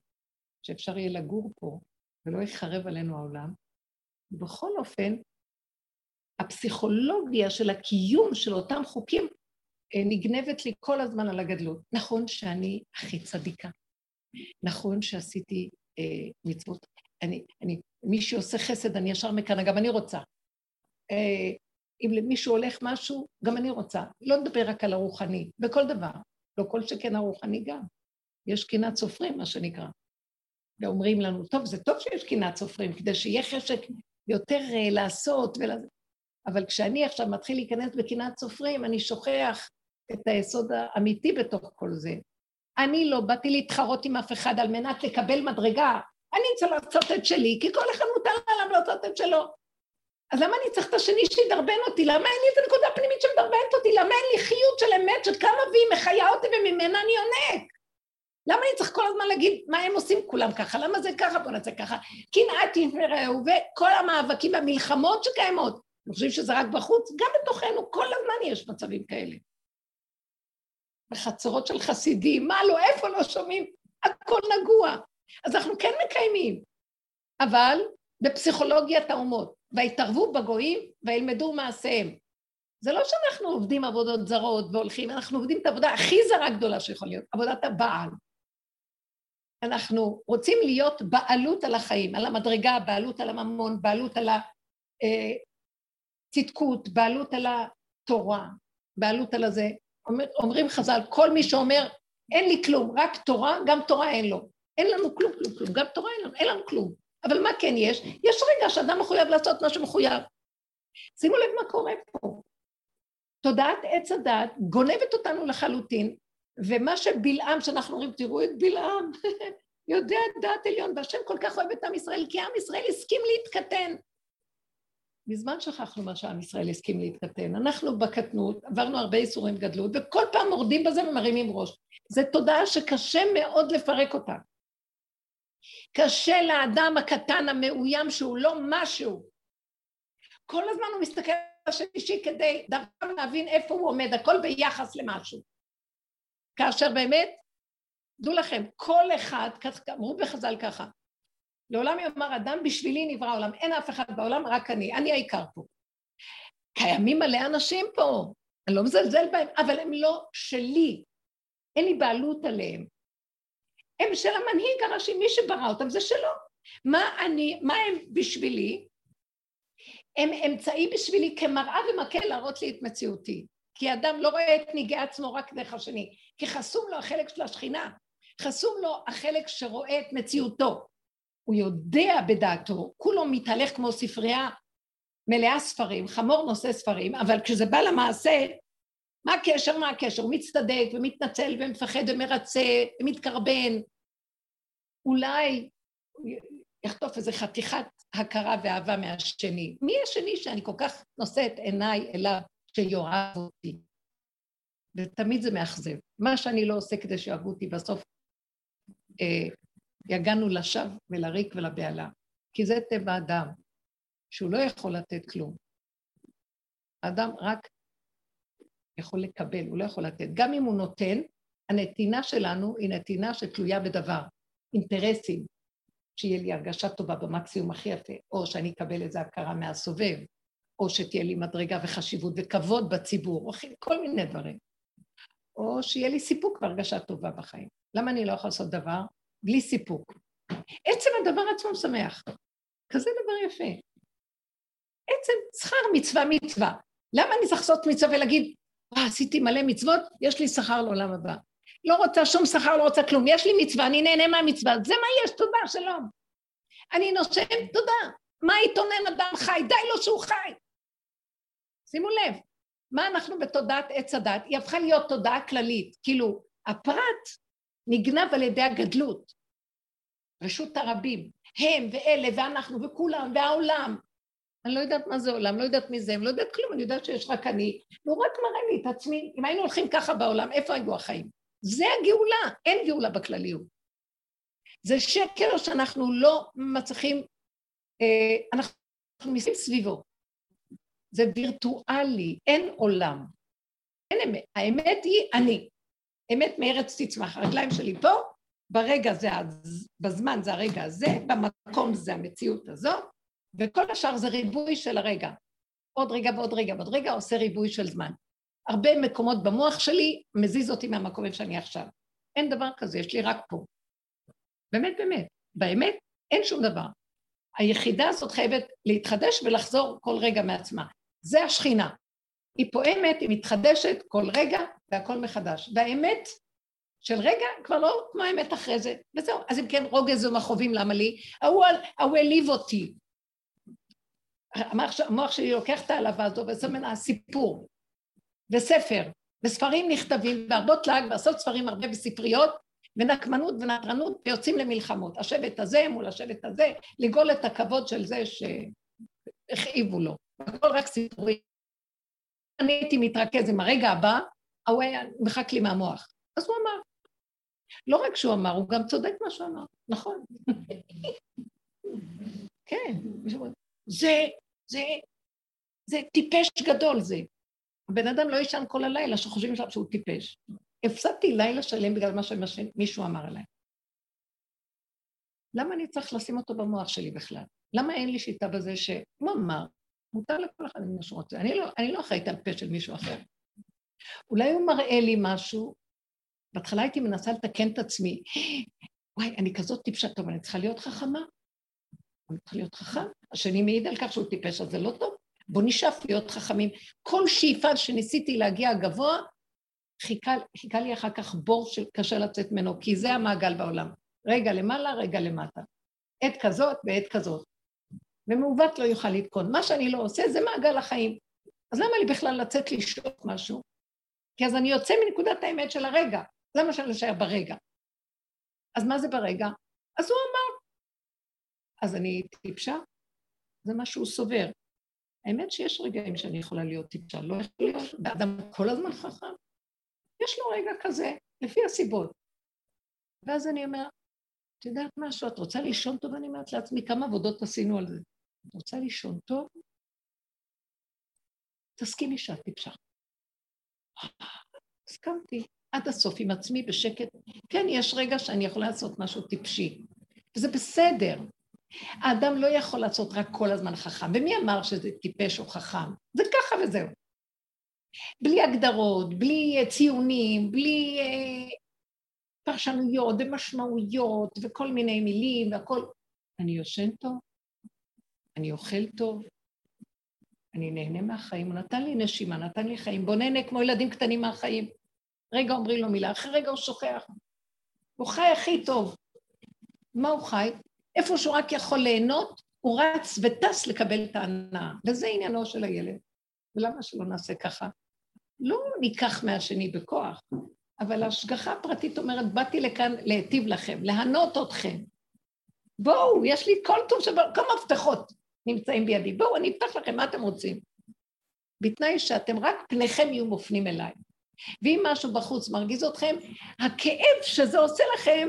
שאפשר יהיה לגור פה ולא יחרב עלינו העולם, בכל אופן, הפסיכולוגיה של הקיום של אותם חוקים אה, נגנבת לי כל הזמן על הגדלות. נכון שאני הכי צדיקה, נכון שעשיתי אה, מצוות, אני, אני, מי שעושה חסד, אני ישר מכאן, גם אני רוצה. אה, אם למישהו הולך משהו, גם אני רוצה. לא נדבר רק על הרוחני, בכל דבר. לא כל שכן הרוחני גם. יש קנאת סופרים, מה שנקרא. ואומרים לנו, טוב, זה טוב שיש קנאת סופרים, כדי שיהיה חשק יותר uh, לעשות, ולה... אבל כשאני עכשיו מתחיל להיכנס בקנאת סופרים, אני שוכח את היסוד האמיתי בתוך כל זה. אני לא באתי להתחרות עם אף אחד על מנת לקבל מדרגה. אני צריך לעשות את שלי, כי כל אחד מותר עליו לעשות את שלו. אז למה אני צריך את השני שידרבן אותי? למה אין לי איזה נקודה פנימית שמדרבנת אותי? למה אין לי חיות של אמת שקמה והיא מחיה אותי וממנה אני יונק? למה אני צריך כל הזמן להגיד מה הם עושים כולם ככה? למה זה ככה? בוא נעשה ככה. קנאת ורעהו וכל המאבקים והמלחמות שקיימות. אני חושבים שזה רק בחוץ? גם בתוכנו, כל הזמן יש מצבים כאלה. בחצרות של חסידים, מה לא, איפה לא שומעים? הכל נגוע. אז אנחנו כן מקיימים, אבל בפסיכולוגיית האומות, ויתערבו בגויים וילמדו מעשיהם. זה לא שאנחנו עובדים עבודות זרות והולכים, אנחנו עובדים את העבודה הכי זרה גדולה שיכולה להיות, עבודת הבעל. אנחנו רוצים להיות בעלות על החיים, על המדרגה, בעלות על הממון, בעלות על הצדקות, בעלות על התורה, בעלות על הזה. אומר, אומרים חז"ל, כל מי שאומר, אין לי כלום, רק תורה, גם תורה אין לו. אין לנו כלום, כלום, כלום, גם תורה אין לנו, אין לנו כלום. אבל מה כן יש? יש רגע שאדם מחויב לעשות מה שמחויב. שימו לב מה קורה פה. תודעת עץ הדת גונבת אותנו לחלוטין, ומה שבלעם, שאנחנו אומרים, תראו את בלעם, יודע דעת עליון, והשם כל כך אוהב את עם ישראל, כי עם ישראל הסכים להתקטן. מזמן שכחנו מה שעם ישראל הסכים להתקטן. אנחנו בקטנות, עברנו הרבה איסורים גדלות, וכל פעם מורדים בזה ומרימים ראש. זו תודעה שקשה מאוד לפרק אותה. קשה לאדם הקטן המאוים שהוא לא משהו. כל הזמן הוא מסתכל על השלישי כדי דווקא להבין איפה הוא עומד, הכל ביחס למשהו. כאשר באמת, דעו לכם, כל אחד, אמרו בחז"ל ככה, לעולם יאמר אדם בשבילי נברא העולם, אין אף אחד בעולם, רק אני, אני העיקר פה. קיימים מלא אנשים פה, אני לא מזלזל בהם, אבל הם לא שלי, אין לי בעלות עליהם. הם של המנהיג הראשי, מי שברא אותם זה שלו. מה אני, מה הם בשבילי? הם אמצעי בשבילי כמראה ומקל להראות לי את מציאותי. כי אדם לא רואה את ניגי עצמו רק דרך השני, כי חסום לו החלק של השכינה, חסום לו החלק שרואה את מציאותו. הוא יודע בדעתו, כולו מתהלך כמו ספרייה מלאה ספרים, חמור נושא ספרים, אבל כשזה בא למעשה, מה הקשר, מה הקשר? מצטדק ומתנצל ומפחד ומרצה ומתקרבן. אולי יחטוף איזה חתיכת הכרה ואהבה מהשני. מי השני שאני כל כך נושאת עיניי אליו שיאהב אותי? ותמיד זה מאכזב. מה שאני לא עושה כדי שיאהבו אותי, בסוף אה, יגענו לשווא ולריק ולבהלה. כי זה טבע אדם, שהוא לא יכול לתת כלום. האדם רק יכול לקבל, הוא לא יכול לתת. גם אם הוא נותן, הנתינה שלנו היא נתינה שתלויה בדבר, אינטרסים, שיהיה לי הרגשה טובה במקסימום הכי יפה, או שאני אקבל איזו הכרה מהסובב, או שתהיה לי מדרגה וחשיבות וכבוד בציבור, או כל מיני דברים. או שיהיה לי סיפוק והרגשה טובה בחיים. למה אני לא יכולה לעשות דבר בלי סיפוק? עצם הדבר עצמו משמח. כזה דבר יפה. עצם שכר מצווה מצווה. למה אני צריך לעשות מצווה ולהגיד, וואה, עשיתי מלא מצוות, יש לי שכר לעולם הבא. לא רוצה שום שכר, לא רוצה כלום. יש לי מצווה, אני נהנה מהמצווה. זה מה יש, תודה, שלום. אני נושם, תודה. מה יתונן אדם חי? די לו שהוא חי. שימו לב, מה אנחנו בתודעת עץ הדת? היא הפכה להיות תודעה כללית. כאילו, הפרט נגנב על ידי הגדלות. רשות הרבים. הם ואלה ואנחנו וכולם והעולם. אני לא יודעת מה זה עולם, לא יודעת מי זה, אני לא יודעת כלום, אני יודעת שיש רק אני, והוא רק מראה לי את עצמי. אם היינו הולכים ככה בעולם, איפה היו החיים? זה הגאולה, אין גאולה בכלליות. זה שקר שאנחנו לא מצליחים, אה, אנחנו מסתכלים סביבו. זה וירטואלי, אין עולם. אין אמת. האמת היא אני. אמת מארץ תצמח. הרגליים שלי פה, ברגע זה, בזמן זה הרגע הזה, במקום זה המציאות הזאת, וכל השאר זה ריבוי של הרגע. עוד רגע ועוד רגע ועוד רגע עושה ריבוי של זמן. הרבה מקומות במוח שלי מזיז אותי מהמקום איפה שאני עכשיו. אין דבר כזה, יש לי רק פה. באמת, באמת. באמת, אין שום דבר. היחידה הזאת חייבת להתחדש ולחזור כל רגע מעצמה. זה השכינה. היא פועמת, היא מתחדשת כל רגע והכל מחדש. והאמת של רגע כבר לא כמו האמת אחרי זה, וזהו. אז אם כן, רוגז ומכאובים, למה לי? ההוא העליב אותי. המוח שלי לוקח את העלבה הזו ועושה ממנה סיפור. וספר, וספרים נכתבים, והרבות לעג, ועשות ספרים הרבה בספריות, ונקמנות ונטרנות, ויוצאים למלחמות. השבט הזה מול השבט הזה, לגאול את הכבוד של זה שהכאיבו לו. הכל רק סיפורים. אני הייתי מתרכז עם הרגע הבא, ההוא היה מחק לי מהמוח. אז הוא אמר. לא רק שהוא אמר, הוא גם צודק מה שהוא אמר, נכון. כן, זה, זה, זה טיפש גדול זה. הבן אדם לא יישן כל הלילה שחושבים עכשיו שהוא טיפש. הפסדתי לילה שלם בגלל מה שמישהו אמר עליי. למה אני צריך לשים אותו במוח שלי בכלל? למה אין לי שיטה בזה שהוא אמר, מותר לכל אחד מה שהוא רוצה. אני לא, אני לא אחראית על פה של מישהו אחר. אולי הוא מראה לי משהו, בהתחלה הייתי מנסה לתקן את עצמי. וואי, אני כזאת טיפשה, טוב, אני צריכה להיות חכמה? אני צריכה להיות חכם? השני מעיד על כך שהוא טיפש, אז זה לא טוב. בוא נשאף להיות חכמים. כל שאיפה שניסיתי להגיע גבוה, חיכה, חיכה לי אחר כך בור שקשה לצאת ממנו, כי זה המעגל בעולם. רגע למעלה, רגע למטה. עת כזאת ועת כזאת. ומעוות לא יוכל לתקון. מה שאני לא עושה זה מעגל החיים. אז למה לי בכלל לצאת לשאוף משהו? כי אז אני יוצא מנקודת האמת של הרגע. למה שאני אשאר ברגע? אז מה זה ברגע? אז הוא אמר. אז אני טיפשה? זה מה שהוא סובר. האמת שיש רגעים שאני יכולה להיות טיפשה, לא יכול להיות, ואדם כל הזמן חכם. יש לו רגע כזה, לפי הסיבות. ואז אני אומר, את יודעת משהו, את רוצה לישון טוב? אני אומרת לעצמי, כמה עבודות עשינו על זה. את רוצה לישון טוב? תסכימי שאת טיפשה. הסכמתי עד הסוף עם עצמי בשקט. כן, יש רגע שאני יכולה לעשות משהו טיפשי, וזה בסדר. האדם לא יכול לעשות רק כל הזמן חכם. ומי אמר שזה טיפש או חכם? זה ככה וזהו. בלי הגדרות, בלי ציונים, בלי אה, פרשנויות ומשמעויות וכל מיני מילים והכל. אני יושן טוב, אני אוכל טוב, אני נהנה מהחיים, הוא נתן לי נשימה, נתן לי חיים, בוא נהנה כמו ילדים קטנים מהחיים. רגע אומרים לו מילה, אחרי רגע הוא שוכח. הוא חי הכי טוב. מה הוא חי? איפה שהוא רק יכול ליהנות, הוא רץ וטס לקבל את ההנאה. וזה עניינו של הילד. ולמה שלא נעשה ככה? לא ניקח מהשני בכוח, אבל ההשגחה הפרטית אומרת, באתי לכאן להיטיב לכם, להנות אתכם. בואו, יש לי כל טוב שבו, כל מפתחות נמצאים בידי. בואו, אני אפתח לכם, מה אתם רוצים? בתנאי שאתם רק פניכם יהיו מופנים אליי. ואם משהו בחוץ מרגיז אתכם, הכאב שזה עושה לכם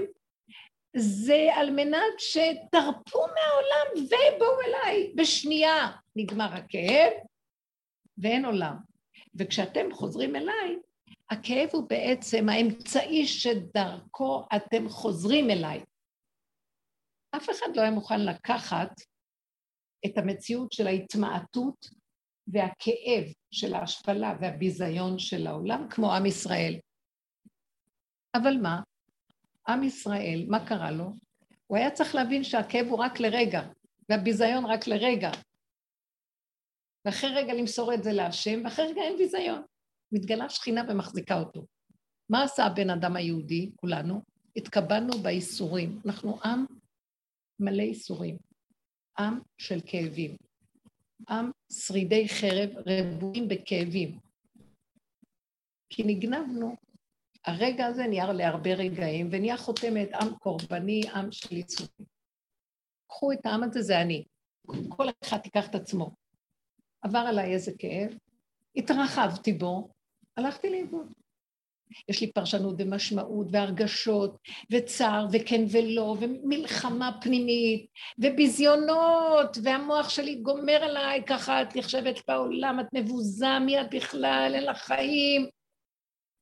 זה על מנת שתרפו מהעולם ובואו אליי. בשנייה נגמר הכאב ואין עולם. וכשאתם חוזרים אליי, הכאב הוא בעצם האמצעי שדרכו אתם חוזרים אליי. אף אחד לא היה מוכן לקחת את המציאות של ההתמעטות והכאב של ההשפלה והביזיון של העולם כמו עם ישראל. אבל מה? עם ישראל, מה קרה לו? הוא היה צריך להבין שהכאב הוא רק לרגע, והביזיון רק לרגע. ואחרי רגע למסור את זה להשם, ואחרי רגע אין ביזיון. מתגלה שכינה ומחזיקה אותו. מה עשה הבן אדם היהודי, כולנו? התקבלנו בייסורים. אנחנו עם מלא ייסורים. עם של כאבים. עם שרידי חרב רבועים בכאבים. כי נגנבנו. הרגע הזה נהיה להרבה רגעים, ונהיה חותמת עם קורבני, עם של ייסורים. קחו את העם הזה, זה אני. כל אחד תיקח את עצמו. עבר עליי איזה כאב, התרחבתי בו, הלכתי לאיבוד. יש לי פרשנות ומשמעות והרגשות וצער וכן ולא ומלחמה פנימית וביזיונות והמוח שלי גומר עליי ככה את נחשבת בעולם, את מבוזה, מי את בכלל, אין לך חיים.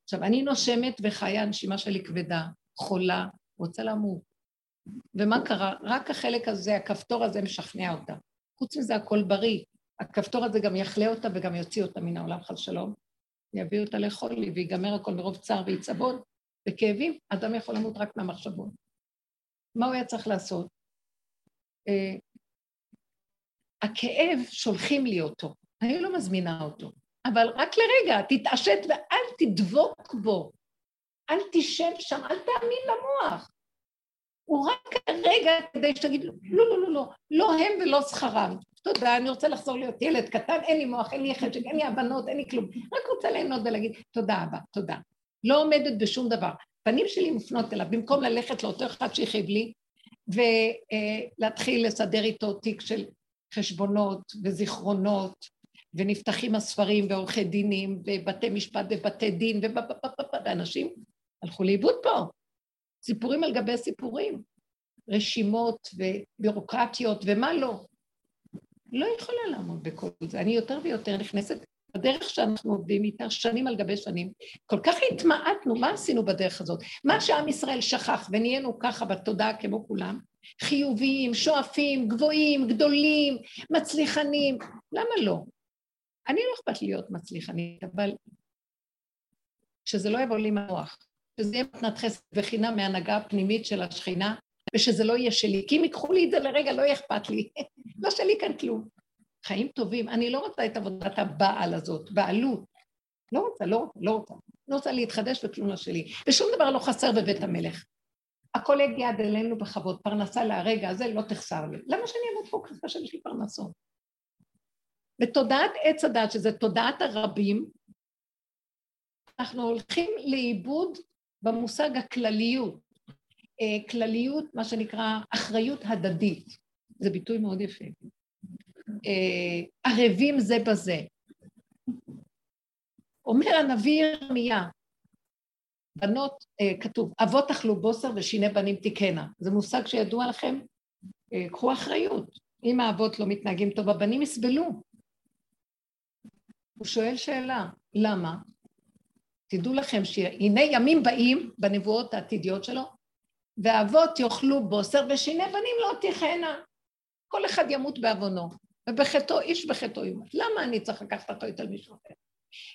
עכשיו אני נושמת וחיה, הנשימה שלי כבדה, חולה, רוצה למות. ומה קרה? רק החלק הזה, הכפתור הזה משכנע אותה. חוץ מזה הכל בריא. הכפתור הזה גם יחלה אותה וגם יוציא אותה מן העולם חס שלום. יביא אותה לחולי ויגמר הכל מרוב צער ועיצבון וכאבים, אדם יכול למות רק מהמחשבות. מה הוא היה צריך לעשות? Uh, הכאב, שולחים לי אותו. אני לא מזמינה אותו, אבל רק לרגע, תתעשת ואל תדבוק בו. אל תשב שם, אל תאמין למוח. הוא רק הרגע כדי שתגיד, לו, לא, לא, לא, לא, לא הם ולא שכרם. תודה, אני רוצה לחזור להיות ילד קטן, אין לי מוח, אין לי חשק, אין לי הבנות, אין לי כלום. רק רוצה ליהנות ולהגיד, תודה אבא, תודה. לא עומדת בשום דבר. פנים שלי מופנות אליו, במקום ללכת לאותו אחד שהכאיב לי, ולהתחיל לסדר איתו תיק של חשבונות וזיכרונות, ונפתחים הספרים ועורכי דינים, ובתי משפט ובתי דין, ואנשים הלכו לאיבוד פה. סיפורים על גבי סיפורים, רשימות ובירוקרטיות ומה לא. לא יכולה לעמוד בכל זה. אני יותר ויותר נכנסת בדרך שאנחנו עובדים איתה שנים על גבי שנים. כל כך התמעטנו, מה עשינו בדרך הזאת? מה שעם ישראל שכח ונהיינו ככה בתודעה כמו כולם, חיוביים, שואפים, גבוהים, גדולים, מצליחנים, למה לא? אני לא אכפת להיות מצליחנית, אבל שזה לא יבוא לי מהמוח, שזה יהיה מתנת חסד וחינם מהנהגה הפנימית של השכינה, ושזה לא יהיה שלי, כי אם ייקחו לי את זה לרגע, לא יהיה אכפת לי. לא שלי כאן כלום. חיים טובים. אני לא רוצה את עבודת הבעל הזאת, בעלות. לא רוצה, לא רוצה, לא רוצה. לא רוצה להתחדש וכלום לא שלי. ושום דבר לא חסר בבית המלך. הכל יגיע עד אלינו בכבוד, פרנסה להרגע הזה לא תחסר לי. למה שאני אעמוד פה ככה שיש לי פרנסות? בתודעת עץ הדת, שזה תודעת הרבים, אנחנו הולכים לאיבוד במושג הכלליות. אה, כלליות, מה שנקרא אחריות הדדית. זה ביטוי מאוד יפה. אה, ערבים זה בזה. אומר הנביא ירמיה, בנות, אה, כתוב, אבות אכלו בוסר ושיני בנים תיקנה. זה מושג שידוע לכם? קחו אחריות. אם האבות לא מתנהגים טוב, הבנים יסבלו. הוא שואל שאלה, למה? תדעו לכם שהנה ימים באים בנבואות העתידיות שלו, ואבות יאכלו בוסר ושיני בנים לא תכהנה. כל אחד ימות בעוונו, ובחטאו, איש בחטאו ימות. למה אני צריך לקחת אחריות על מישהו אחר?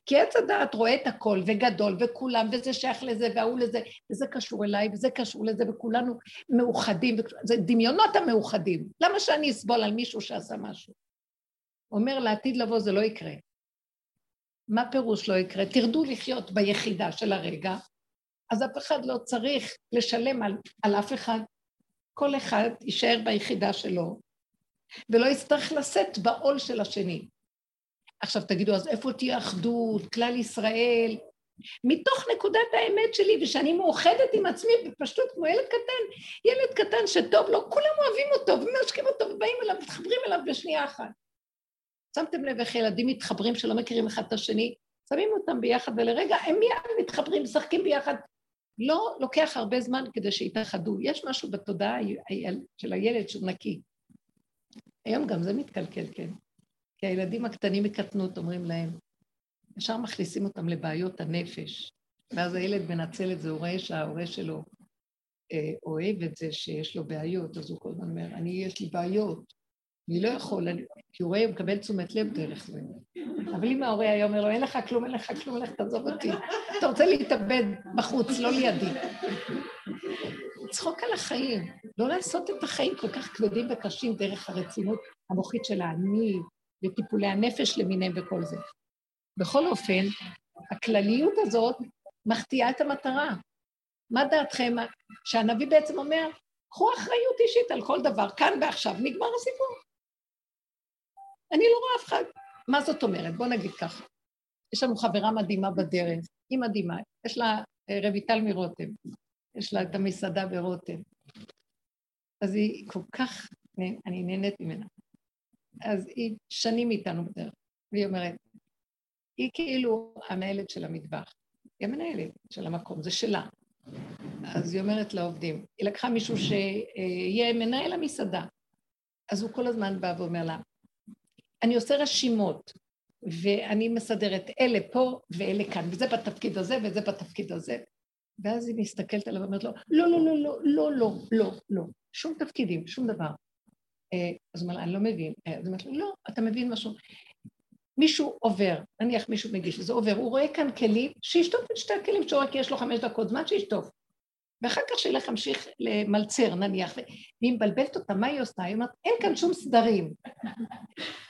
כי עץ הדעת רואה את הכל, וגדול, וכולם, וזה שייך לזה, וההוא לזה, וזה קשור אליי, וזה קשור לזה, וכולנו מאוחדים, זה דמיונות המאוחדים. למה שאני אסבול על מישהו שעשה משהו? אומר לעתיד לבוא זה לא יקרה. מה פירוש לא יקרה? תרדו לחיות ביחידה של הרגע, אז אף אחד לא צריך לשלם על, על אף אחד. כל אחד יישאר ביחידה שלו, ולא יצטרך לשאת בעול של השני. עכשיו תגידו, אז איפה תהיה אחדות, כלל ישראל? מתוך נקודת האמת שלי, ושאני מאוחדת עם עצמי בפשטות כמו ילד קטן, ילד קטן שטוב לו, כולם אוהבים אותו ומנשקים אותו ובאים אליו, מתחברים אליו בשנייה אחת. שמתם לב איך ילדים מתחברים שלא מכירים אחד את השני? שמים אותם ביחד ולרגע הם מיד מתחברים, משחקים ביחד. לא לוקח הרבה זמן כדי שיתאחדו. יש משהו בתודעה של הילד שהוא נקי. היום גם זה מתקלקל, כן. כי הילדים הקטנים מקטנות, אומרים להם, ישר מכניסים אותם לבעיות הנפש, ואז הילד מנצל את זה, הוא רואה שההורה שלו אה, אוהב את זה שיש לו בעיות, אז הוא כל הזמן אומר, אני, יש לי בעיות, אני לא יכול, אני... כי הוא רואה, הוא מקבל תשומת לב דרך זה. אבל אם ההורה היה אומר לו, אין לך כלום, אין לך כלום, לך תעזוב אותי. אתה רוצה להתאבד בחוץ, לא לידי. לצחוק על החיים, לא לעשות את החיים כל כך כבדים וקשים דרך הרצינות המוחית של האני וטיפולי הנפש למיניהם וכל זה. בכל אופן, הכלליות הזאת מחטיאה את המטרה. מה דעתכם? שהנביא בעצם אומר, קחו אחריות אישית על כל דבר, כאן ועכשיו, נגמר הסיפור. אני לא רואה אף אחד. מה זאת אומרת? בוא נגיד ככה. יש לנו חברה מדהימה בדרך, היא מדהימה, יש לה אה, רויטל מרותם, יש לה את המסעדה ברותם. אז היא כל כך, אני נהנית ממנה. אז היא שנים איתנו בדרך, והיא אומרת, היא כאילו המנהלת של המטבח, היא המנהלת של המקום, זה שלה. אז היא אומרת לעובדים, היא לקחה מישהו שיהיה מנהל המסעדה. אז הוא כל הזמן בא ואומר לה, אני עושה רשימות, ואני מסדרת אלה פה ואלה כאן, וזה בתפקיד הזה וזה בתפקיד הזה. ואז היא מסתכלת עליו ואומרת לו, לא, לא, לא, לא, לא, לא, לא, לא, שום תפקידים, שום דבר. אה, אז הוא אומר לה, אני לא מבין. אה, אז היא אומרת לו, לא, אתה מבין משהו. מישהו עובר, נניח מישהו מגיש, זה עובר, הוא רואה כאן כלים, שישטוף את שתי הכלים שהוא רק יש לו חמש דקות זמן, שישטוף. ואחר כך שילך להמשיך למלצר נניח, והיא מבלבלת אותה, מה היא עושה? היא אומרת, אין כאן שום סדרים.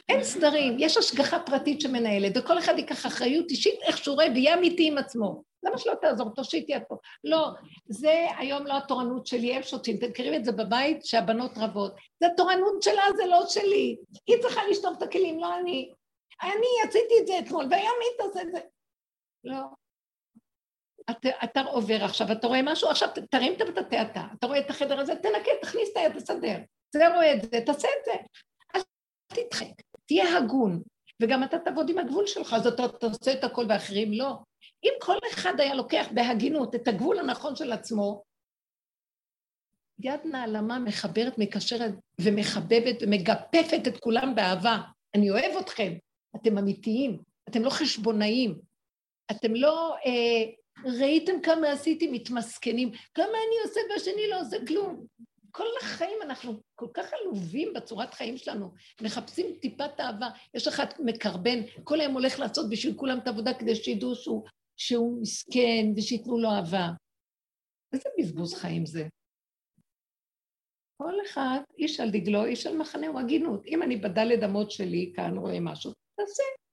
אין סדרים, יש השגחה פרטית שמנהלת, וכל אחד ייקח אחריות אישית איך שהוא רואה ויהיה אמיתי עם עצמו. למה שלא תעזור? תושיטי יד פה. לא, זה היום לא התורנות שלי, הם שותים. אתם מכירים את זה בבית, שהבנות רבות. זה התורנות שלה, זה לא שלי. היא צריכה לשטוף את הכלים, לא אני. אני עשיתי את זה אתמול, והיום היא תעשה את זה. לא. אתה, אתה עובר עכשיו, אתה רואה משהו, עכשיו תרים את המטאטא אתה, אתה רואה את החדר הזה, תנקה, תכניס את היד, תסדר. זה רואה את זה, תעשה את זה. אז תדחק, תהיה הגון, וגם אתה תעבוד עם הגבול שלך, אז אתה תעשה את הכל ואחרים לא. אם כל אחד היה לוקח בהגינות את הגבול הנכון של עצמו, יד נעלמה מחברת, מקשרת ומחבבת ומגפפת את כולם באהבה. אני אוהב אתכם, אתם אמיתיים, אתם לא חשבונאים, אתם לא אה, ראיתם כמה עשיתי מתמסכנים, כמה אני עושה והשני לא עושה כלום. כל החיים אנחנו כל כך עלובים בצורת חיים שלנו, מחפשים טיפת אהבה. יש אחד מקרבן, כל היום הולך לעשות בשביל כולם את העבודה כדי שידעו שהוא, שהוא מסכן ושייתנו לו אהבה. איזה בזבוז חיים זה? כל אחד, איש על דגלו, איש על מחנהו, הגינות. אם אני בדלת אמות שלי כאן רואה משהו, תעשה.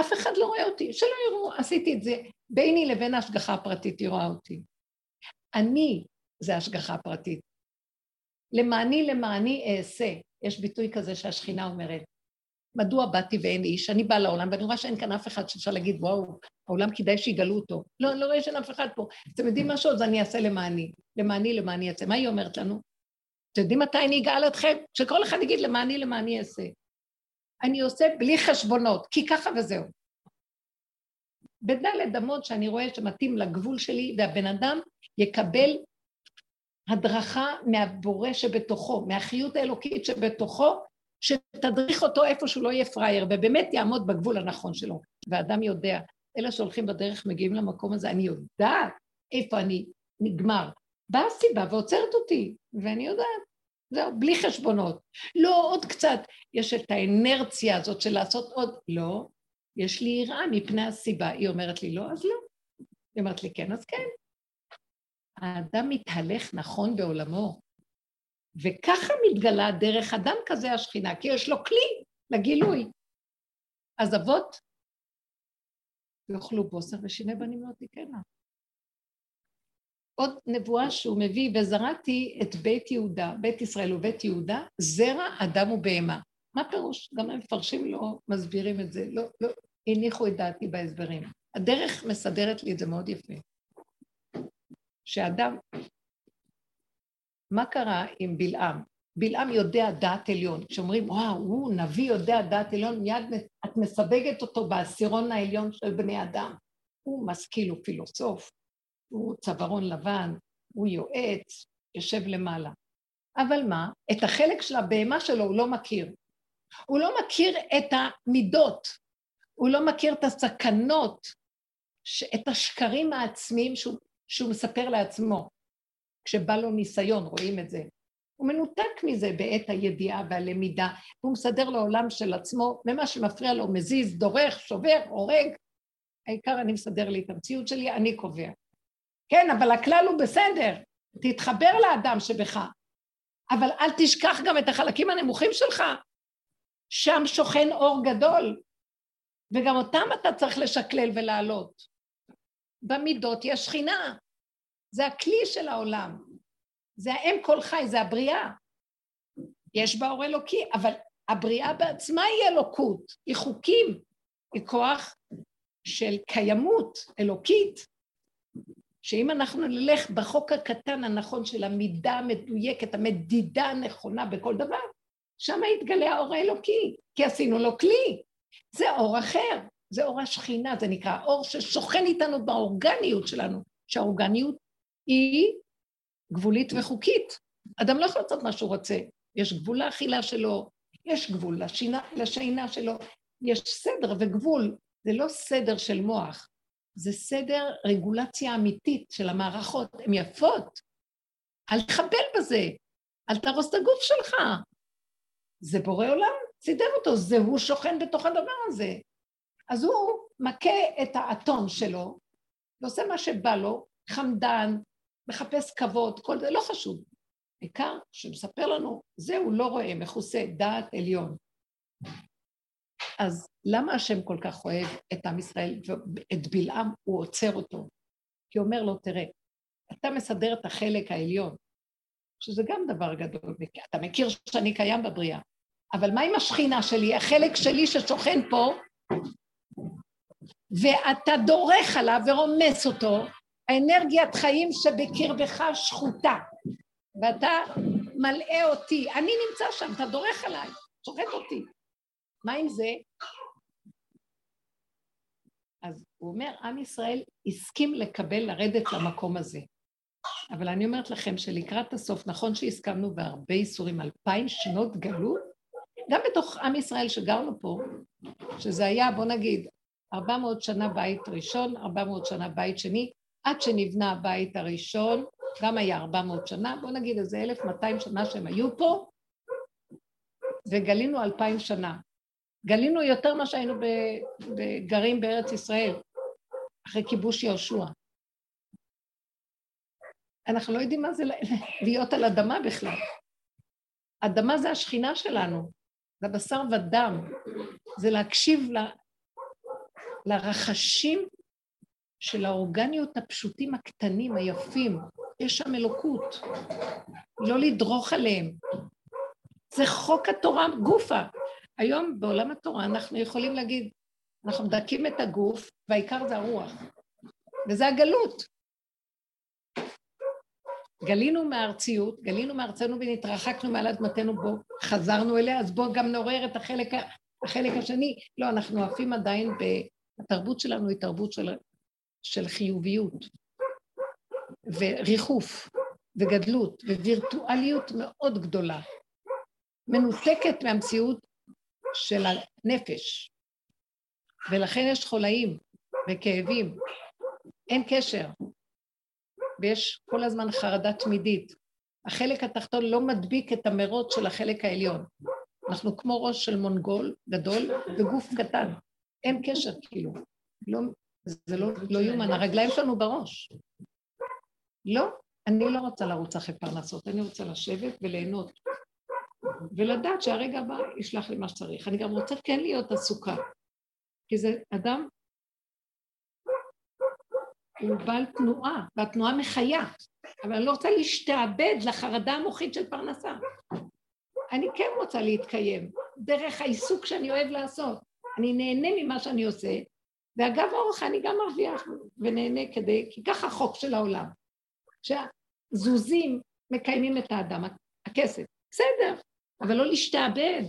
אף אחד לא רואה אותי, שלא יראו, עשיתי את זה. ביני לבין ההשגחה הפרטית היא רואה אותי. אני זה השגחה פרטית. למעני למעני אעשה. יש ביטוי כזה שהשכינה אומרת, מדוע באתי ואין איש? אני באה לעולם ואני רואה שאין כאן אף אחד שאפשר להגיד, וואו, העולם כדאי שיגלו אותו. לא, אני לא רואה שאין אף אחד פה. אתם יודעים משהו? אז אני אעשה למעני. למעני, למעני אעשה. מה היא אומרת לנו? אתם יודעים מתי אני אגאל אתכם? שכל אחד יגיד למעני, למעני אעשה. אני עושה בלי חשבונות, כי ככה וזהו. בדלת אמות שאני רואה שמתאים לגבול שלי, והבן אדם יקבל הדרכה מהבורא שבתוכו, מהחיות האלוקית שבתוכו, שתדריך אותו איפה שהוא לא יהיה פראייר, ובאמת יעמוד בגבול הנכון שלו. ואדם יודע, אלה שהולכים בדרך מגיעים למקום הזה, אני יודעת איפה אני נגמר. באה הסיבה ועוצרת אותי, ואני יודעת, זהו, בלי חשבונות. לא עוד קצת, יש את האנרציה הזאת של לעשות עוד, לא, יש לי יראה מפני הסיבה. היא אומרת לי לא, אז לא. היא אומרת לי כן, אז כן. האדם מתהלך נכון בעולמו, וככה מתגלה דרך אדם כזה השכינה, כי יש לו כלי לגילוי. אז אבות יאכלו בוסר ושיני בנים לא תקנה. עוד נבואה שהוא מביא, וזרעתי את בית יהודה, בית ישראל ובית יהודה, זרע אדם ובהמה. מה פירוש? גם המפרשים לא מסבירים את זה, לא, לא הניחו את דעתי בהסברים. הדרך מסדרת לי את זה מאוד יפה. שאדם, מה קרה עם בלעם? בלעם יודע דעת עליון. כשאומרים, וואו, הוא נביא יודע דעת עליון, מיד את מסווגת אותו בעשירון העליון של בני אדם. הוא משכיל, הוא פילוסוף, הוא צווארון לבן, הוא יועץ, יושב למעלה. אבל מה? את החלק של הבהמה שלו הוא לא מכיר. הוא לא מכיר את המידות, הוא לא מכיר את הסכנות, את השקרים העצמיים שהוא, שהוא מספר לעצמו. כשבא לו ניסיון, רואים את זה. הוא מנותק מזה בעת הידיעה והלמידה, והוא מסדר לו עולם של עצמו, ומה שמפריע לו מזיז, דורך, שובר, הורג. העיקר אני מסדר לי את המציאות שלי, אני קובע. כן, אבל הכלל הוא בסדר, תתחבר לאדם שבך, אבל אל תשכח גם את החלקים הנמוכים שלך. שם שוכן אור גדול, וגם אותם אתה צריך לשקלל ולהעלות. במידות יש שכינה, זה הכלי של העולם, זה האם כל חי, זה הבריאה. יש בה אור אלוקי, אבל הבריאה בעצמה היא אלוקות, היא חוקים, היא כוח של קיימות אלוקית, שאם אנחנו נלך בחוק הקטן הנכון של המידה המדויקת, המדידה הנכונה בכל דבר, שם יתגלה האור האלוקי, כי עשינו לו כלי. זה אור אחר, זה אור השכינה, זה נקרא אור ששוכן איתנו באורגניות שלנו, שהאורגניות היא גבולית וחוקית. אדם לא יכול לעשות מה שהוא רוצה, יש גבול לאכילה שלו, יש גבול לשינה, לשינה שלו, יש סדר וגבול, זה לא סדר של מוח, זה סדר רגולציה אמיתית של המערכות, הן יפות. אל תחבל בזה, אל תהרוס את הגוף שלך. זה בורא עולם, סידר אותו, זה הוא שוכן בתוך הדבר הזה. אז הוא מכה את האתון שלו, ועושה מה שבא לו, חמדן, מחפש כבוד, כל זה, לא חשוב. העיקר שמספר לנו, זה הוא לא רואה, מכוסה, דעת עליון. אז למה השם כל כך אוהב את עם ישראל ואת בלעם הוא עוצר אותו? כי הוא אומר לו, תראה, אתה מסדר את החלק העליון, שזה גם דבר גדול, אתה מכיר שאני קיים בבריאה, אבל מה עם השכינה שלי, החלק שלי ששוכן פה, ואתה דורך עליו ורומס אותו, האנרגיית חיים שבקרבך שחוטה, ואתה מלאה אותי, אני נמצא שם, אתה דורך עליי, שוחט אותי. מה עם זה? אז הוא אומר, עם ישראל הסכים לקבל, לרדת למקום הזה. אבל אני אומרת לכם שלקראת הסוף, נכון שהסכמנו בהרבה איסורים, אלפיים שנות גלות, גם בתוך עם ישראל שגרנו פה, שזה היה, בוא נגיד, ארבע מאות שנה בית ראשון, ארבע מאות שנה בית שני, עד שנבנה הבית הראשון, גם היה ארבע מאות שנה, בוא נגיד איזה אלף מאתיים שנה שהם היו פה, וגלינו אלפיים שנה. גלינו יותר ממה שהיינו בגרים בארץ ישראל, אחרי כיבוש יהושע. אנחנו לא יודעים מה זה להיות על אדמה בכלל. אדמה זה השכינה שלנו, זה בשר ודם, זה להקשיב ל... לרחשים של האורגניות הפשוטים הקטנים, היפים. יש שם אלוקות, לא לדרוך עליהם. זה חוק התורה גופה. היום בעולם התורה אנחנו יכולים להגיד, אנחנו מדכאים את הגוף, והעיקר זה הרוח. וזה הגלות. גלינו מהארציות, גלינו מארצנו ונתרחקנו מעל אדמתנו בו, חזרנו אליה, אז בואו גם נעורר את החלק, החלק השני. לא, אנחנו עפים עדיין, ב... התרבות שלנו היא תרבות של, של חיוביות, וריחוף, וגדלות, ווירטואליות מאוד גדולה. מנותקת מהמציאות של הנפש, ולכן יש חולאים וכאבים, אין קשר, ויש כל הזמן חרדה תמידית. החלק התחתון לא מדביק את המרוץ של החלק העליון. אנחנו כמו ראש של מונגול גדול וגוף קטן. אין קשר כאילו. לא, זה לא, לא יאומן, הרגליים שלנו בראש. לא, אני לא רוצה לרוץ אחרי פרנסות, אני רוצה לשבת וליהנות. ולדעת שהרגע הבא ישלח לי מה שצריך. אני גם רוצה כן להיות עסוקה. כי זה אדם, הוא בעל תנועה, והתנועה מחיה. אבל אני לא רוצה להשתעבד לחרדה המוחית של פרנסה. אני כן רוצה להתקיים, דרך העיסוק שאני אוהב לעשות. אני נהנה ממה שאני עושה, ואגב אורך אני גם מרוויח ונהנה כדי, כי ככה החוק של העולם. שהזוזים מקיימים את האדם, הכסף. בסדר, אבל לא להשתעבד.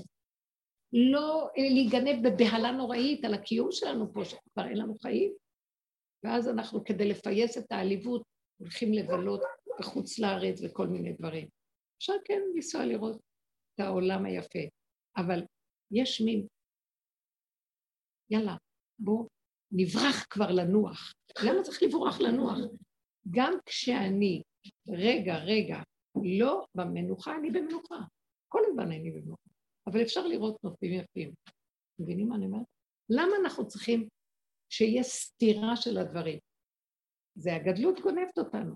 לא להיגנב בבהלה נוראית על הקיום שלנו פה, שכבר אין לנו חיים. ואז אנחנו, כדי לפייס את העליבות, הולכים לבלות בחוץ לארץ וכל מיני דברים. אפשר כן לנסוע לראות את העולם היפה, אבל יש מין, יאללה, בואו נברח כבר לנוח. למה צריך לברוח לנוח? גם כשאני, רגע, רגע, לא במנוחה, אני במנוחה. כל הזמן אני במנוחה. אבל אפשר לראות נופים יפים. מבינים מה אני אומרת? למה אנחנו צריכים שיהיה סתירה של הדברים? זה הגדלות גונבת אותנו.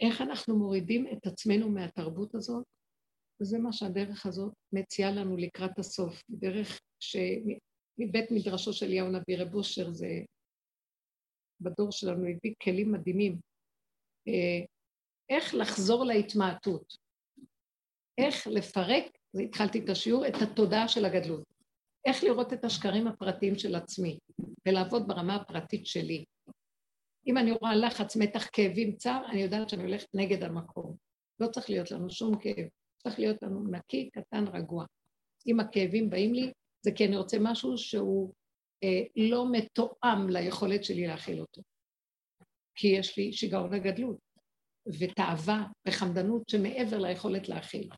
איך אנחנו מורידים את עצמנו מהתרבות הזאת? וזה מה שהדרך הזאת מציעה לנו לקראת הסוף. דרך שמבית מדרשו של אליהו נביא רב אושר, זה בדור שלנו הביא כלים מדהימים. אה, איך לחזור להתמעטות. איך לפרק, התחלתי את השיעור, את התודעה של הגדלות. איך לראות את השקרים הפרטיים של עצמי, ולעבוד ברמה הפרטית שלי. אם אני רואה לחץ, מתח, כאבים, צער, אני יודעת שאני הולכת נגד המקום. לא צריך להיות לנו שום כאב, צריך להיות לנו נקי, קטן, רגוע. אם הכאבים באים לי, זה כי אני רוצה משהו שהוא אה, לא מתואם ליכולת שלי להכיל אותו. כי יש לי שיגעון הגדלות, ותאווה וחמדנות שמעבר ליכולת להכיל.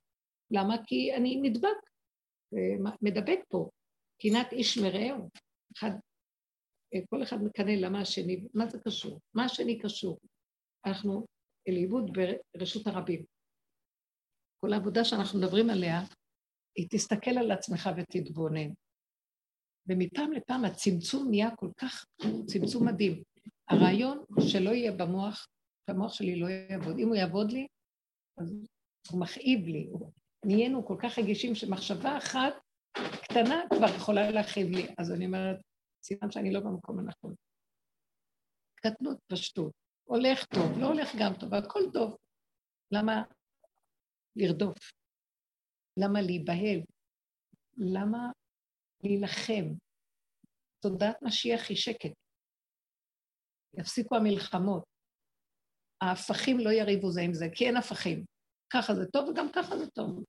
למה? כי אני נדבק, אה, מדבק פה, קנאת איש מרעהו. אחד, אה, כל אחד מקנא למה השני, מה זה קשור? מה השני קשור? אנחנו אל עיבוד ברשות הרבים. כל העבודה שאנחנו מדברים עליה, היא תסתכל על עצמך ותתבונן. ומפעם לפעם הצמצום נהיה כל כך, צמצום מדהים. הרעיון שלא יהיה במוח, שהמוח שלי לא יעבוד. אם הוא יעבוד לי, אז הוא מכאיב לי. נהיינו כל כך רגישים שמחשבה אחת קטנה כבר יכולה להכאיב לי. אז אני אומרת, סימן שאני לא במקום הנכון. קטנות, פשטות. הולך טוב, לא הולך גם טוב, הכל טוב. למה לרדוף? למה להיבהל? למה להילחם? תודעת משיח היא שקט. יפסיקו המלחמות. ההפכים לא יריבו זה עם זה, כי אין הפכים. ככה זה טוב וגם ככה זה טוב.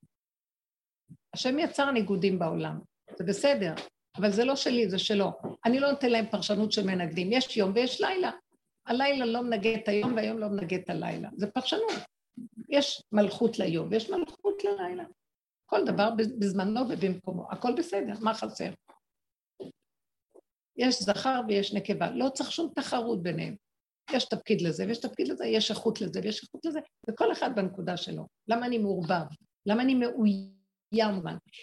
השם יצר ניגודים בעולם, זה בסדר, אבל זה לא שלי, זה שלו. אני לא נותן להם פרשנות של מנגדים. יש יום ויש לילה. הלילה לא מנגד את היום והיום לא מנגד את הלילה. זה פרשנות. יש מלכות ליום ויש מלכות ללילה. כל דבר בזמנו ובמקומו. הכל בסדר, מה חסר? יש זכר ויש נקבה. לא צריך שום תחרות ביניהם. יש תפקיד לזה ויש תפקיד לזה, יש איכות לזה ויש איכות לזה, וכל אחד בנקודה שלו. למה אני מעורבב? למה אני מאוים?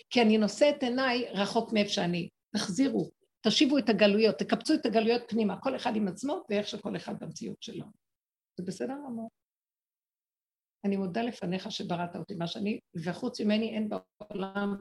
כי אני נושא את עיניי רחוק מאיפה שאני. תחזירו, תשיבו את הגלויות, תקפצו את הגלויות פנימה, כל אחד עם עצמו ואיך שכל אחד במציאות שלו. זה בסדר גמור. אני מודה לפניך שבראת אותי מה שאני, וחוץ ממני אין בעולם